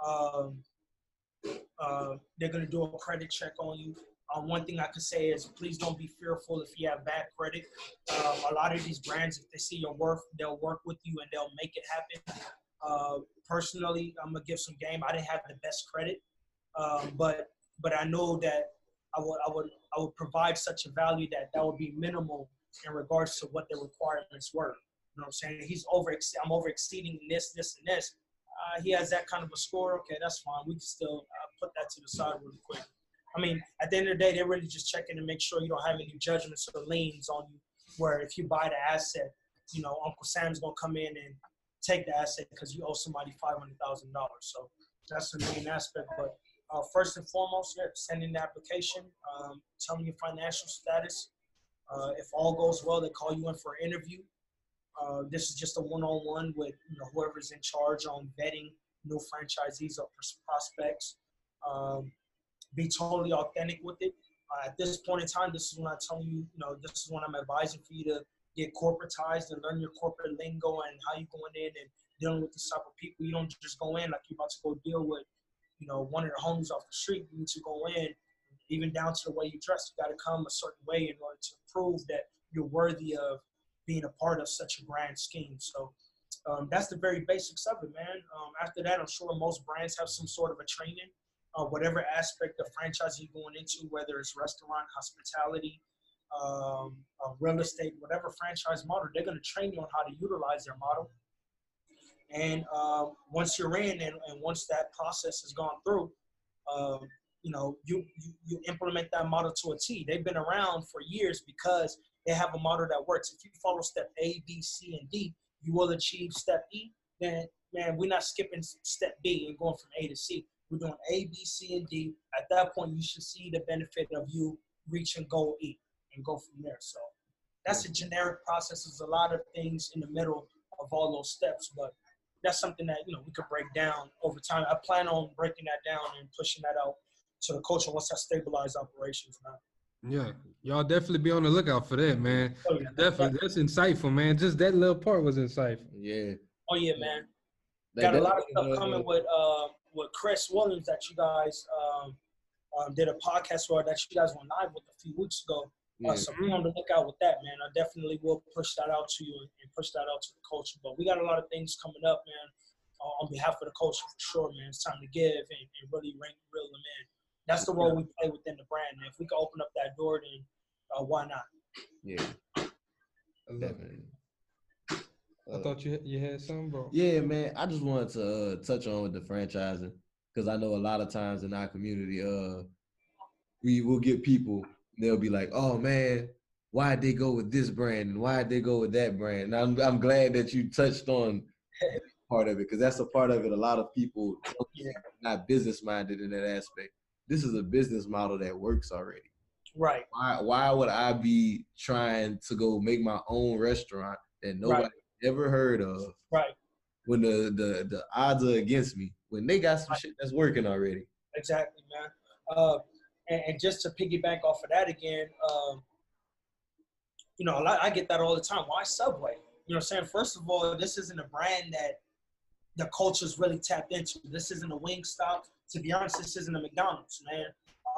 Um, uh, they're going to do a credit check on you. Uh, one thing I could say is please don't be fearful if you have bad credit. Um, a lot of these brands, if they see your worth, they'll work with you and they'll make it happen. Uh, personally, I'm gonna give some game. I didn't have the best credit, um, but but I know that I would I would I would provide such a value that that would be minimal in regards to what the requirements were. You know what I'm saying? He's over. I'm over exceeding this, this, and this. Uh, he has that kind of a score. Okay, that's fine. We can still uh, put that to the side really quick. I mean, at the end of the day, they're really just checking to make sure you don't have any judgments or liens on you. Where if you buy the asset, you know, Uncle Sam's gonna come in and take the asset because you owe somebody five hundred thousand dollars. So that's the main aspect. But uh, first and foremost, yeah, sending the application, um, telling your financial status. Uh, if all goes well, they call you in for an interview. Uh, this is just a one-on-one with you know whoever's in charge on vetting new franchisees or prospects. Um, be totally authentic with it. Uh, at this point in time, this is when I'm telling you, you know, this is when I'm advising for you to get corporatized and learn your corporate lingo and how you going in and dealing with this type of people. You don't just go in like you're about to go deal with, you know, one of the homies off the street. You need to go in, even down to the way you dress. You got to come a certain way in order to prove that you're worthy of being a part of such a grand scheme. So um, that's the very basics of it, man. Um, after that, I'm sure most brands have some sort of a training, uh, whatever aspect of franchise you're going into, whether it's restaurant, hospitality, um, uh, real estate, whatever franchise model, they're going to train you on how to utilize their model. And uh, once you're in, and, and, once that process has gone through, uh, you know, you, you you implement that model to a T. They've been around for years because they have a model that works. If you follow step A, B, C, and D, you will achieve step E. Then, man, we're not skipping step B and going from A to C. We're doing A, B, C, and D. At that point, you should see the benefit of you reaching goal E and go from there. So that's a generic process. There's a lot of things in the middle of all those steps, but that's something that you know we could break down over time. I plan on breaking that down and pushing that out to the culture once I stabilize operations now. Yeah, y'all definitely be on the lookout for that, man. Oh, yeah. Definitely, that's insightful, man. Just that little part was insightful. Yeah. Oh yeah, man. They Got a lot of stuff coming with uh, with Chris Williams that you guys um, um, did a podcast for that you guys went live with a few weeks ago. Uh, Yeah. so be on the lookout with that, man. I definitely will push that out to you and, and push that out to the culture. But we got a lot of things coming up, man. Uh, on behalf of the culture, for sure, man. It's time to give and, and really ring, reel them in. That's the role we play within the brand. And if we can open up that door, then uh, why not? Yeah. I love it. Definitely. I thought you you had something, bro. Yeah, man. I just wanted to uh, touch on with the franchising because I know a lot of times in our community, uh, we will get people. They'll be like, "Oh man, why'd they go with this brand and why'd they go with that brand?" And I'm I'm glad that you touched on part of it because that's a part of it. A lot of people Yeah. not business minded in that aspect. This is a business model that works already. Right. Why why would I be trying to go make my own restaurant that nobody ever heard of? Right. when the, the the odds are against me when they got some shit that's working already. Exactly, man. Uh, and, and just to piggyback off of that again, um, you know, a lot- I get that all the time. Why Subway? You know what I'm saying? First of all, this isn't a brand that the culture's really tapped into. This isn't a Wingstop. To be honest, this isn't a McDonald's, man.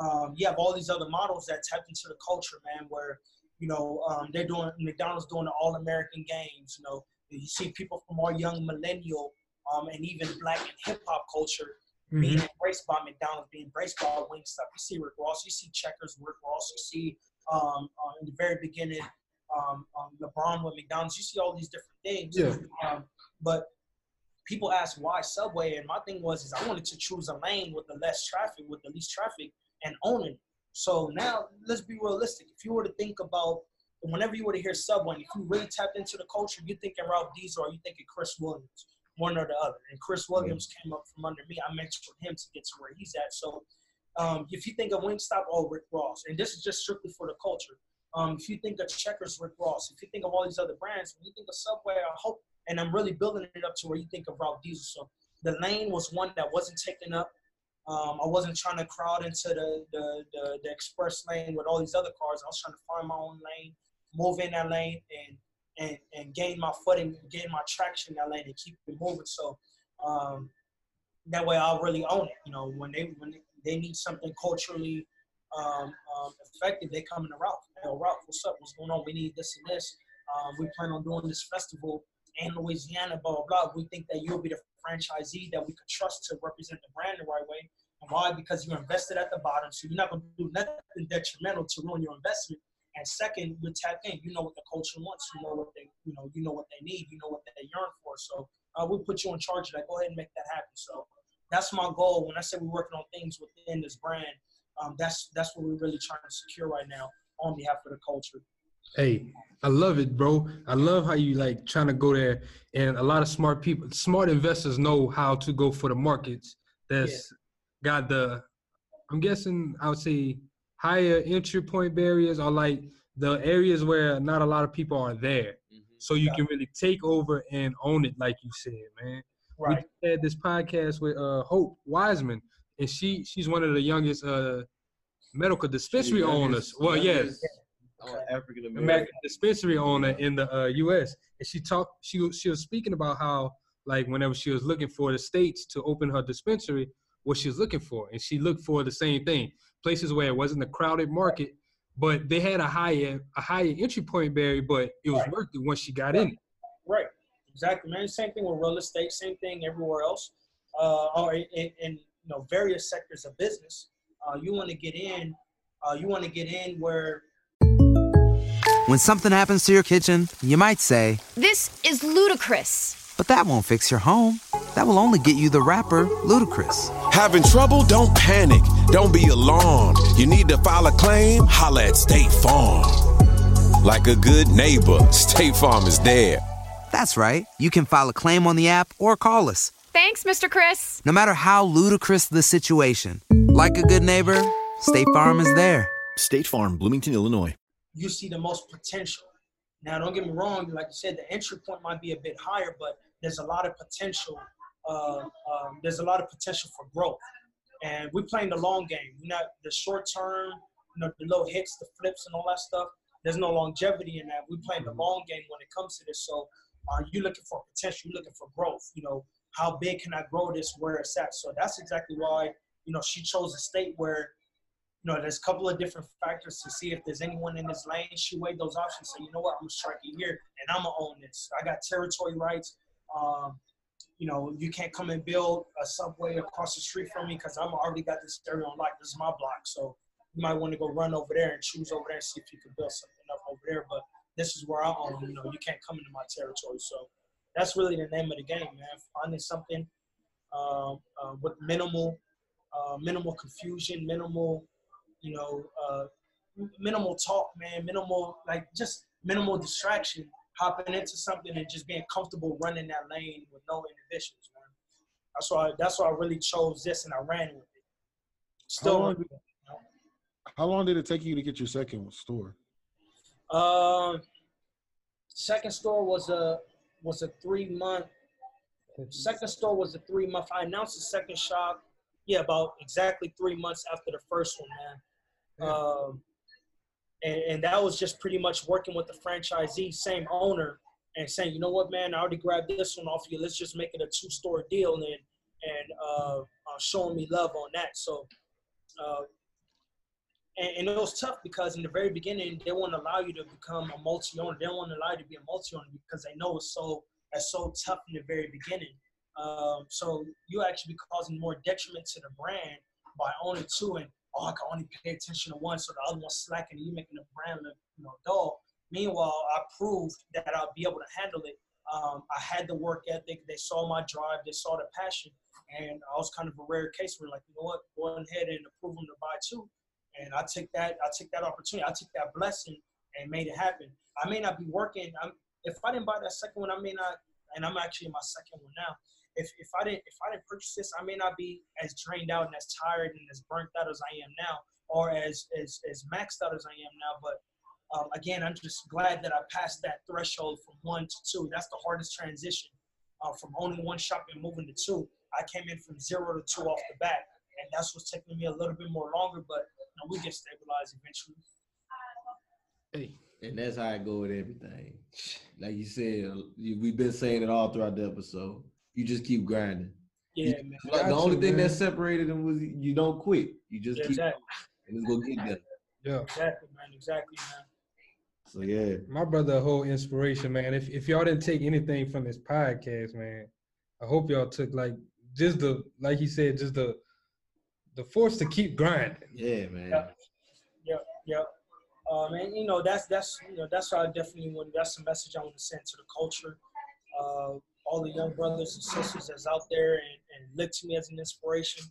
Um, you have all these other models that tap into the culture, man, where, you know, um, they're doing, McDonald's doing the All-American games, you know. You see people from our young millennial um, and even black and hip-hop culture being embraced by McDonald's, being embraced by Wingstop. You see Rick Ross, you see Checkers, Rick Ross, you see um, uh, in the very beginning um, um, LeBron with McDonald's. You see all these different things. Yeah. Um, but people ask why Subway, and my thing was is I wanted to choose a lane with the less traffic, with the least traffic, and own it. So now let's be realistic. If you were to think about whenever you were to hear Subway, if you really tapped into the culture, you're thinking Ralph Diesel or you thinking Chris Williams, one or the other. And Chris Williams came up from under me. I mentored him to get to where he's at. So um, if you think of Wingstop, oh Rick Ross, and this is just strictly for the culture. Um, if you think of Checkers, Rick Ross. If you think of all these other brands, when you think of Subway, I hope, and I'm really building it up to where you think of Ralph Diesel. So the lane was one that wasn't taken up. Um, I wasn't trying to crowd into the, the, the, the express lane with all these other cars. I was trying to find my own lane, move in that lane, and and, and gain my footing, gain my traction in that lane, and keep it moving. So um, that way, I'll really own it. You know, when they when they need something culturally um, um, effective, they come in the Ralph. Hey, Ralph, what's up? What's going on? We need this and this. Um, we plan on doing this festival in Louisiana, blah, blah, blah. We think that you'll be the franchisee that we could trust to represent the brand the right way. And why? Because you're invested at the bottom, so you're not going to do nothing detrimental to ruin your investment. And second, you're tapped in. You know what the culture wants. You know what they, you know, you know what they need. You know what they yearn for. So uh, we put you in charge of that. Go ahead and make that happen. So that's my goal. When I say we're working on things within this brand, um, that's that's what we're really trying to secure right now on behalf of the culture. Hey, I love it, bro. I love how you like trying to go there, and a lot of smart people, smart investors know how to go for the markets that's got the. I'm guessing I would say higher entry point barriers are like the areas where not a lot of people are there, so you can really take over and own it, like you said, man. Right. We had this podcast with uh, Hope Wiseman, and she she's one of the youngest uh, medical dispensary owners. Well, yes, African American dispensary owner in the uh, U.S. And she talked. She was- she was speaking about how like whenever she was looking for the states to open her dispensary, what she was looking for, and she looked for the same thing, places where it wasn't a crowded market, but they had a higher a higher entry point barrier, but it was worth it once she got in. Right. Exactly, man. Same thing with real estate. Same thing everywhere else. Uh, or in, in you know various sectors of business. Uh, you want to get in. Uh, you want to get in where When something happens to your kitchen, you might say, This is ludicrous. but that won't fix your home. That will only get you the rapper, Ludacris. Having trouble? Don't panic. Don't be alarmed. You need to file a claim? Holla at State Farm. Like a good neighbor, State Farm is there. That's right. You can file a claim on the app or call us, Thanks, Mr. Chris. no matter how ludicrous the situation. Like a good neighbor, State Farm is there. State Farm, Bloomington, Illinois. you see the most potential. Now, don't get me wrong. Like you said, the entry point might be a bit higher, but there's a lot of potential. Uh, um, there's a lot of potential for growth, and we're playing the long game. We're not the short term. you know, the little hits, the flips, and all that stuff. There's no longevity in that. We're playing the long game when it comes to this. So, are you looking for potential? You're looking for growth. You know, how big can I grow this where it's at? So that's exactly why you know she chose a state where you know there's a couple of different factors to see if there's anyone in this lane. She weighed those options. So you know what, I'm gonna strike it here, and I'm gonna own this. I got territory rights. Um, you know, you can't come and build a subway across the street from me because I'm already got this area on lock. This is my block, so you might want to go run over there and choose over there and see if you can build something up over there. But this is where I own. You know, you can't come into my territory. So that's really the name of the game, man. Finding something um, uh, with minimal, uh, minimal confusion, minimal, you know, uh, minimal talk, man. Minimal, like just minimal distraction hopping into something and just being comfortable running that lane with no inhibitions, man. That's why that's why I really chose this and I ran with it. Still, how long, did, how long did it take you to get your second store? Um, second store was a was a three month. Second store was a three month. I announced the second shop, yeah, about exactly three months after the first one, man. Um, and, and that was just pretty much working with the franchisee, same owner, and saying, you know what, man, I already grabbed this one off you. Let's just make it a two store deal, and and uh, uh, showing me love on that. So, uh, and, and, it was tough because in the very beginning they won't allow you to become a multi owner. They won't allow you to be a multi owner because they know it's so it's so tough in the very beginning. Um, so you actually be causing more detriment to the brand by owning two and oh, I can only pay attention to one, so the other one's slacking, and you're making the brand look, you know, dull. Meanwhile, I proved that I'll be able to handle it. Um, I had the work ethic. They saw my drive. They saw the passion, and I was kind of a rare case where, like, you know what, go ahead and approve them to buy two. And I took that. I took that opportunity. I took that blessing and made it happen. I may not be working. I'm, if I didn't buy that second one, I may not. And I'm actually in my second one now if, if I didn't if I didn't purchase this, I may not be as drained out and as tired and as burnt out as I am now, or as as, as maxed out as I am now. But um, again, I'm just glad that I passed that threshold from one to two. That's the hardest transition uh, from owning one shop and moving to two. I came in from zero to two off the bat, and that's what's taking me a little bit more longer. But you know, we get stabilized eventually. Hey. And that's how I go with everything. Like you said, we've been saying it all throughout the episode you just keep grinding. Yeah, you, man. the only thing man. that separated them was you don't quit. You just yeah, keep exactly. and it's gonna get there. Yeah. Exactly, man. Exactly, man. So yeah. My brother, a whole inspiration, man. If if y'all didn't take anything from this podcast, man, I hope y'all took like just the like he said, just the the force to keep grinding. Yeah, man. Yep, yep. yep. Um, and you know that's that's you know that's why I definitely want that's the message I want to send to the culture. Uh, all the young brothers and sisters that's out there and, and look to me as an inspiration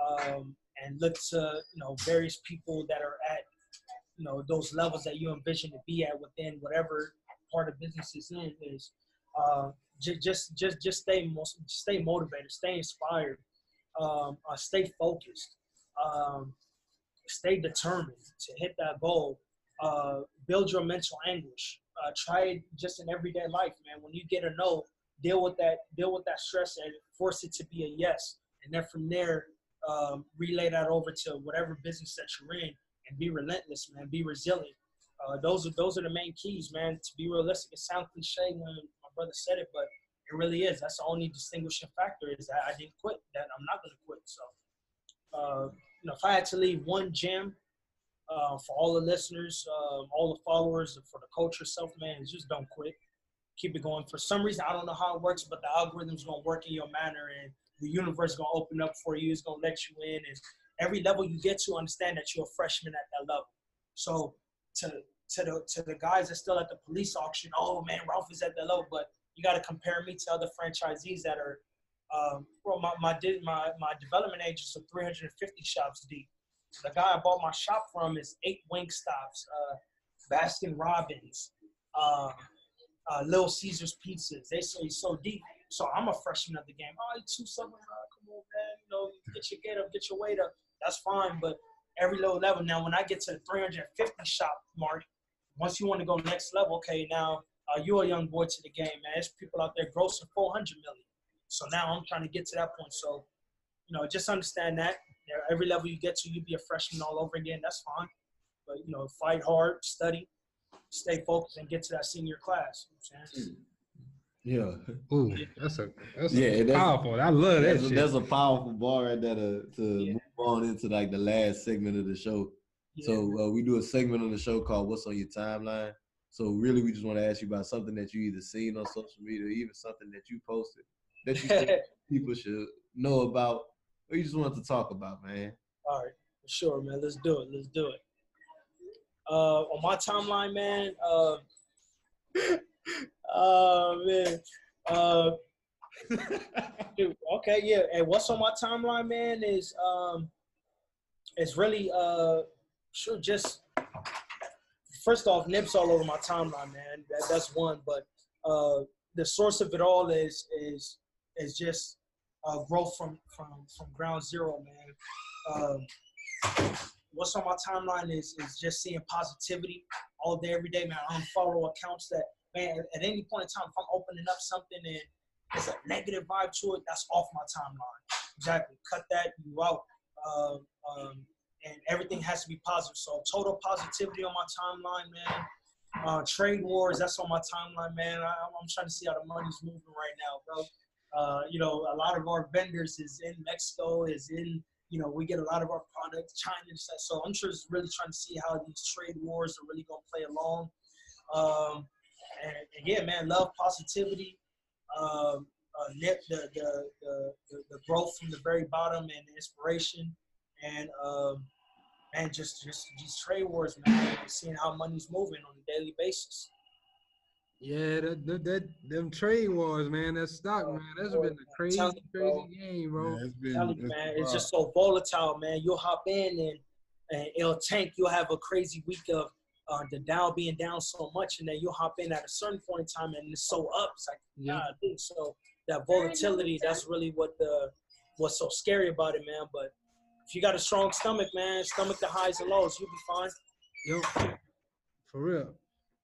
um, and look to you know various people that are at you know those levels that you envision to be at within whatever part of business is in is uh, just just just just stay stay motivated, stay inspired, um, uh, stay focused, um, stay determined to hit that goal. Uh, build your mental anguish. Uh, try it just in everyday life, man. When you get a no, deal with that deal with that stress and force it to be a yes and then from there um, relay that over to whatever business that you're in and be relentless man be resilient uh, those are those are the main keys man to be realistic it sounds cliche when my brother said it but it really is that's the only distinguishing factor is that i didn't quit that i'm not going to quit so uh, you know if i had to leave one gem uh, for all the listeners, uh, all the followers, for the culture self, man, just don't quit keep it going. For some reason, I don't know how it works, but the algorithm's gonna work in your manner, and the universe is gonna open up for you. It's gonna let you in, and every level you get to, understand that you're a freshman at that level. So to to the to the guys that's still at the police auction, oh man, Ralph is at that level, but you got to compare me to other franchisees that are. Um, well, my my my my development agents are 350 shops deep. The guy I bought my shop from is eight Wingstops, uh, Baskin Robbins, um, uh, Little Caesars pizzas. They say so deep. So I'm a freshman of the game. Oh, you two something. Oh, come on, man. You know, get your get up, get your weight up. That's fine. But every low level. Now, when I get to the 350 shop mark, once you want to go next level, okay, now uh, you're a young boy to the game, man. There's people out there grossing 400 million. So now I'm trying to get to that point. So, you know, just understand that every level you get to, you be a freshman all over again. That's fine. But, you know, fight hard, study, stay focused, and get to that senior class. You know what I'm saying? Yeah. Ooh, that's a that's yeah, a that's, powerful. I love that that's, shit. A, that's a powerful bar right there to, to move on into like the last segment of the show. So uh, we do a segment on the show called "What's on Your Timeline." So really, we just want to ask you about something that you either seen on social media, or even something that you posted that you think people should know about, or you just want to talk about, man. All right, sure, man. Let's do it. Let's do it. Uh, on my timeline, man. Uh, oh man. Uh, dude, okay, yeah. And what's on my timeline, man, is um, is really uh, sure just first off, Nip's all over my timeline, man. That, that's one, but uh, the source of it all is is is just uh, growth from from from ground zero, man. Um, what's on my timeline is is just seeing positivity all day, every day, man. I unfollow accounts that, man, at any point in time, if I'm opening up something and there's a negative vibe to it, that's off my timeline. Exactly. Cut that, you out. Uh, um, and everything has to be positive. So total positivity on my timeline, man. Uh, trade wars, that's on my timeline, man. I, I'm trying to see how the money's moving right now, bro. Uh, you know, a lot of our vendors is in Mexico, is in you know, we get a lot of our products, China and stuff. So I'm just really trying to see how these trade wars are really gonna play along. Um, and, and yeah, man, love positivity. Um, uh, the, the, the, the, growth from the very bottom and inspiration and um, and just just these trade wars, man, seeing how money's moving on a daily basis. Yeah, that, that, that them trade wars, man. That stock, man. That's been a crazy, Tell me, crazy bro. game, bro. Yeah, it's been, Tell you, it's man, been it's just so volatile, man. You'll hop in and and it'll tank. You'll have a crazy week of uh, the Dow being down so much, and then you'll hop in at a certain point in time, and it's so up. It's like, Yeah. yeah, dude. So that volatility, that's really what the what's so scary about it, man. But if you got a strong stomach, man, stomach the highs and lows, you'll be fine. Yo, for real.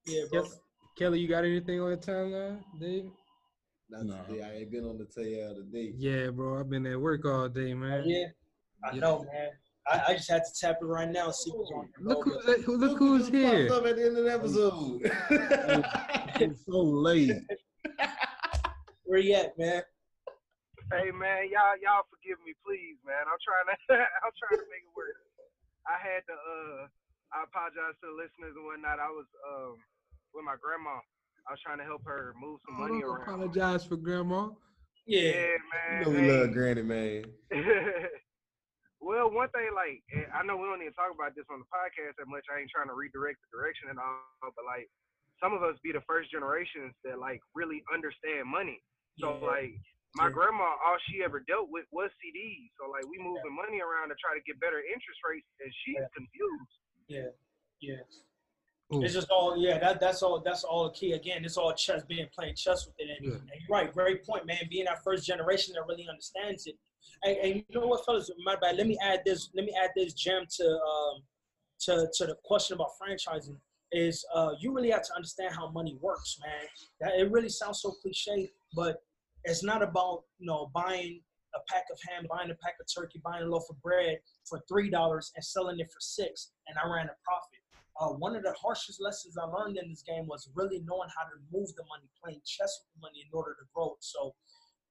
Yeah, bro. Kelly, Kelly, you got anything on your timeline, Dave? Not today. I ain't been on the tail today. Yeah, bro. I've been at work all day, man. Oh, yeah, I know, man. I, I just had to tap it right now see what's on. Look who's at, uh, who- look who's here. Popped up at the end of the episode. It's so late. Where you at, man? Hey man, y'all y'all forgive me, please, man. I'm trying to I'm trying to make it work. I had to uh I apologize to the listeners and whatnot. I was um with my grandma. I was trying to help her move some money Oh, around. apologize for grandma. Yeah, You man. know we hey. love Granny, man. well, one thing like I know we don't need to talk about this on the podcast that much. I ain't trying to redirect the direction and all, but like some of us be the first generations that like really understand money. So Yeah. like my Yeah. grandma, all she ever dealt with was CDs. So like we moving money around to try to get better interest rates, and she's Yeah. confused. Yeah, yeah. Ooh. It's just all yeah. That that's all. That's all the key. Again, it's all chess. Being playing chess with it. And, Yeah. and you're right. Great point, man. Being that first generation that really understands it. And, and you know what, fellas? My bad. Let me add this. Let me add this gem to um to to the question about franchising. Is uh you really have to understand how money works, man. That it really sounds so cliche, but it's not about you know buying a pack of ham, buying a pack of turkey, buying a loaf of bread for three dollars and selling it for six, and I ran a profit. Uh, one of the harshest lessons I learned in this game was really knowing how to move the money, playing chess with the money in order to grow it. So,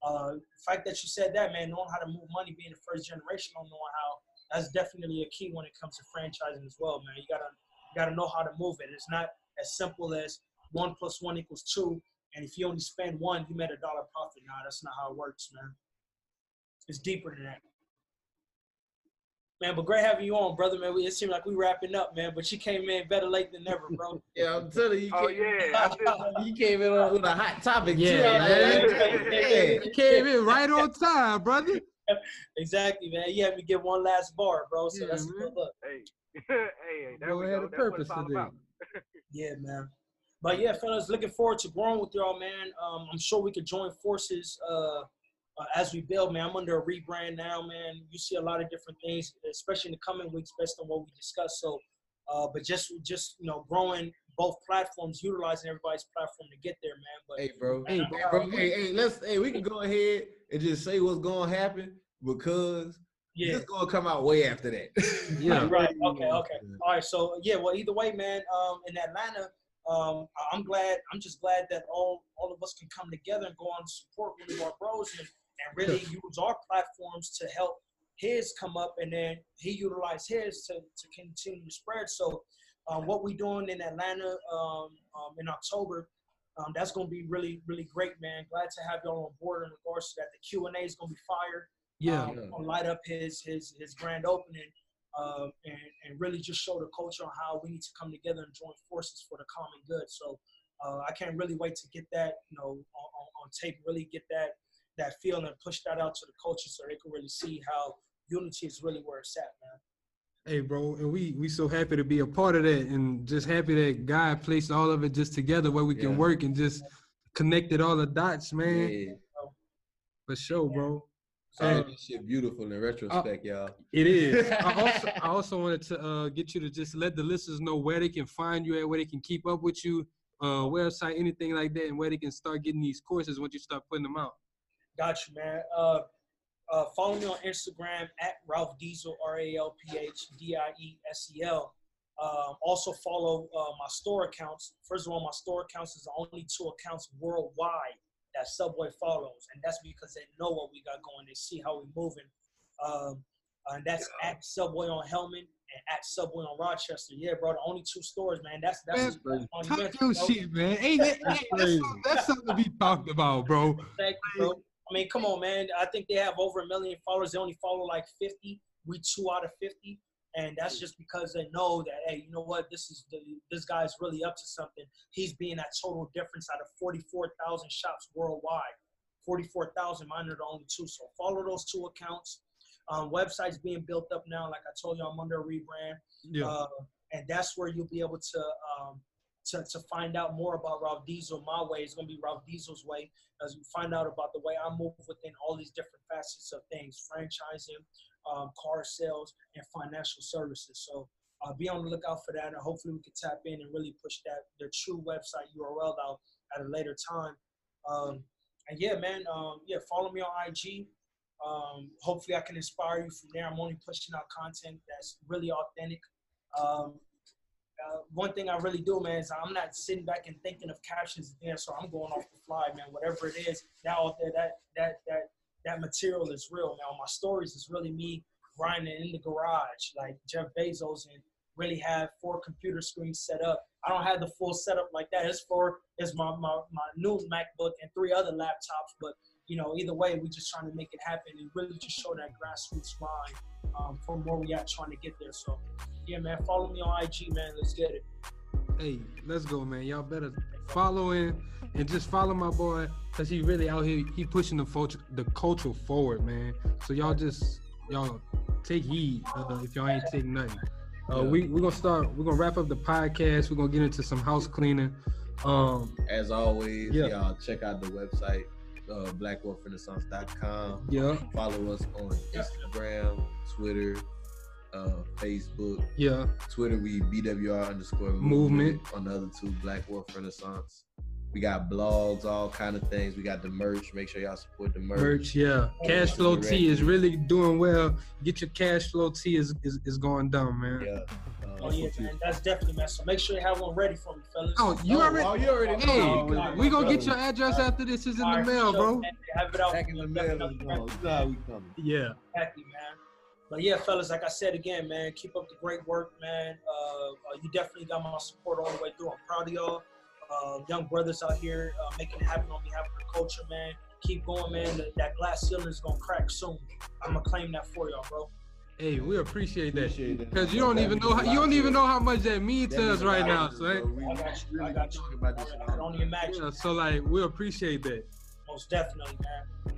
uh, the fact that you said that, man, knowing how to move money, being the first generation, on knowing how, that's definitely a key when it comes to franchising as well, man. You gotta, you gotta know how to move it. It's not as simple as one plus one equals two, and if you only spend one, you made a dollar profit. Nah, that's not how it works, man. It's deeper than that. Man, but great having you on, brother. Man, we, it seemed like we wrapping up, man. But you came in better late than never, bro. Yeah, I'm telling you, you Oh came, yeah, you came in on with a hot topic, Yeah, too, man. Yeah. You came in right on time, brother. exactly, man. You had me get one last bar, bro. So Yeah, that's man. good look. hey, hey, hey, there Go we ahead go. of purpose it's all today. Yeah, man. But yeah, fellas, looking forward to growing with y'all, man. Um, I'm sure we could join forces uh, uh, as we build, man. I'm under a rebrand now, man. You see a lot of different things, especially in the coming weeks, based on what we discussed. So, uh, but just, just you know, growing both platforms, utilizing everybody's platform to get there, man. But Hey, bro. Hey, Hey, bro. Hey, hey, let's. Hey, we can go ahead and just say what's gonna happen because Yeah. This gonna come out way after that. Yeah. Right. Okay. Okay. All right. So yeah. Well, either way, man. Um, in Atlanta, um, I'm glad. I'm just glad that all all of us can come together and go on and support one of our bros and, and really use our platforms to help his come up, and then he utilized his to to continue to spread. So, um, what we doing in Atlanta um, um, in October. Um, that's going to be really, really great, man. Glad to have y'all on board in regards to that. The Q and A is going to be fire. Yeah. um, Yeah. light up his his his grand opening, um, and and really just show the culture on how we need to come together and join forces for the common good. So uh, I can't really wait to get that you know on, on, on tape, really get that that feel and push that out to the culture so they can really see how unity is really where it's at, man. Hey, bro, and we we so happy to be a part of that, and just happy that God placed all of it just together where we can work and just connected all the dots, man. Yeah. For sure, bro. So Uh, this shit beautiful in retrospect, y'all. It is. I also I also wanted to uh, get you to just let the listeners know where they can find you at, where they can keep up with you, uh, website, anything like that, and where they can start getting these courses once you start putting them out. Got you, man. Uh, uh, follow me on Instagram at Ralph Diesel, R A L P H D I E S E L. Um, also follow uh, my store accounts. First of all, my store accounts is the only two accounts worldwide that Subway follows, and that's because they know what we got going. They see how we're moving. Um, and that's at Subway on Hellman and at Subway on Rochester. Yeah, bro, the only two stores, man. That's that's, Man, that's Talk your bro. shit, man. Ain't that, hey, that's, something, that's something to be talked about, bro. Thank you, bro. I mean, come on, man. I think they have over a million followers. They only follow like 50. We two out of 50. And that's just because they know that, hey, you know what? This is the this guy's really up to something. He's being that total difference out of 44,000 shops worldwide. 44,000, mine are the only two. So follow those two accounts. Um, website's being built up now. Like I told you, I'm under a rebrand. Yeah. Uh, and that's where you'll be able to um, to, to find out more about Ralph Diesel. My way is going to be Ralph Diesel's way as you find out about the way I move within all these different facets of things, franchising, um, car sales, and financial services. So uh, be on the lookout for that, and hopefully we can tap in and really push that the true website URL out at a later time. Um, and yeah, man, um, yeah, follow me on IG. Um, hopefully, I can inspire you from there. I'm only pushing out content that's really authentic. Um, uh, one thing I really do, man, is I'm not sitting back and thinking of captions there, so I'm going off the fly, man. Whatever it is, that out there, that that that that material is real, Now My stories is really me grinding in the garage, like Jeff Bezos, and really have four computer screens set up. I don't have the full setup like that. It's for it's my my my new MacBook and three other laptops, but you know, either way, we're just trying to make it happen and really just show that grassroots mind um, from where we at trying to get there. So, yeah, man, follow me on IG, man. Let's get it. Hey, let's go, man. Y'all better follow in and just follow my boy because he really out here. He pushing the culture, the culture forward, man. So y'all just y'all take heed uh, if y'all ain't taking nothing. Uh, Yeah. we we're gonna start. We're gonna wrap up the podcast. We're gonna get into some house cleaning. Um, As always, Yeah. y'all check out the website, uh, blackwealthrenaissance.com. Yeah. Follow us on Instagram, Twitter, uh, Facebook. Yeah. Twitter, we BWR underscore Movement. On the other two, Black Wealth Renaissance. We got blogs, all kind of things. We got the merch. Make sure y'all support the merch. merch, yeah. Cash flow T is really doing well. Get your cash flow T is is, is going down, man. Yeah. Oh yeah, man, that's definitely man. So make sure you have one ready for me, fellas. Oh, you already. Oh, you already Hey, know. we gonna get your address after this is in the mail, bro. man. Have it out. Back in the mail is. You we coming. Yeah. Exactly, man. But yeah, fellas, like I said again, man, keep up the great work, man. Uh, uh, you definitely got my support all the way through. I'm proud of y'all. Uh, young brothers out here uh, making it happen on behalf of the culture, man. Keep going, man. That, that glass ceiling is gonna crack soon. I'm gonna claim that for y'all, bro. Hey, we appreciate that because you don't even know how you don't even know how much that means to us right now. So, hey, I got you. I got you. I can only imagine. yeah, so like we appreciate that. Most definitely, man.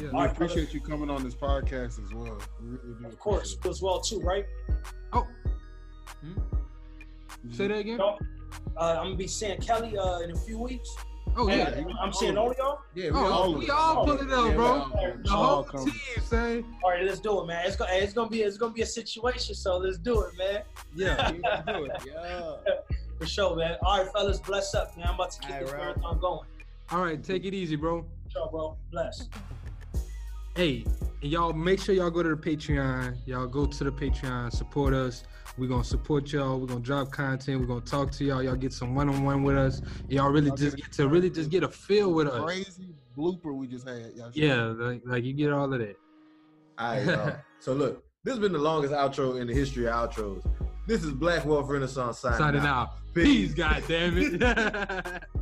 Yeah. We appreciate you coming on this podcast as well. We really Of course, you as well too, right? Oh. Say that again. Uh, I'm gonna be seeing Kelly uh, in a few weeks. Oh And yeah. I'm seeing all of y'all. Yeah, we all, we all pull it up, bro. The whole team, say. All right, let's do it, man. It's gonna, it's gonna be, it's gonna be a situation. So let's do it, man. Yeah. do it. Yeah. For sure, man. All right, fellas, bless up, man. I'm about to keep All this right, Ralph. marathon going. All right, take it easy, bro. Sure, bro. Bless. Hey, And y'all make sure y'all go to the Patreon. Y'all go to the Patreon, support us. We're gonna support y'all. We're gonna drop content. We're gonna talk to y'all. Y'all get some one-on-one with us. Y'all really just get to really just get a feel with us. Crazy blooper we just had. Y'all Yeah, like, like you get all of that. All right, y'all. so look, this has been the longest outro in the history of outros. This is Black Wealth Renaissance signing, Signing out. out. Peace, God damn it.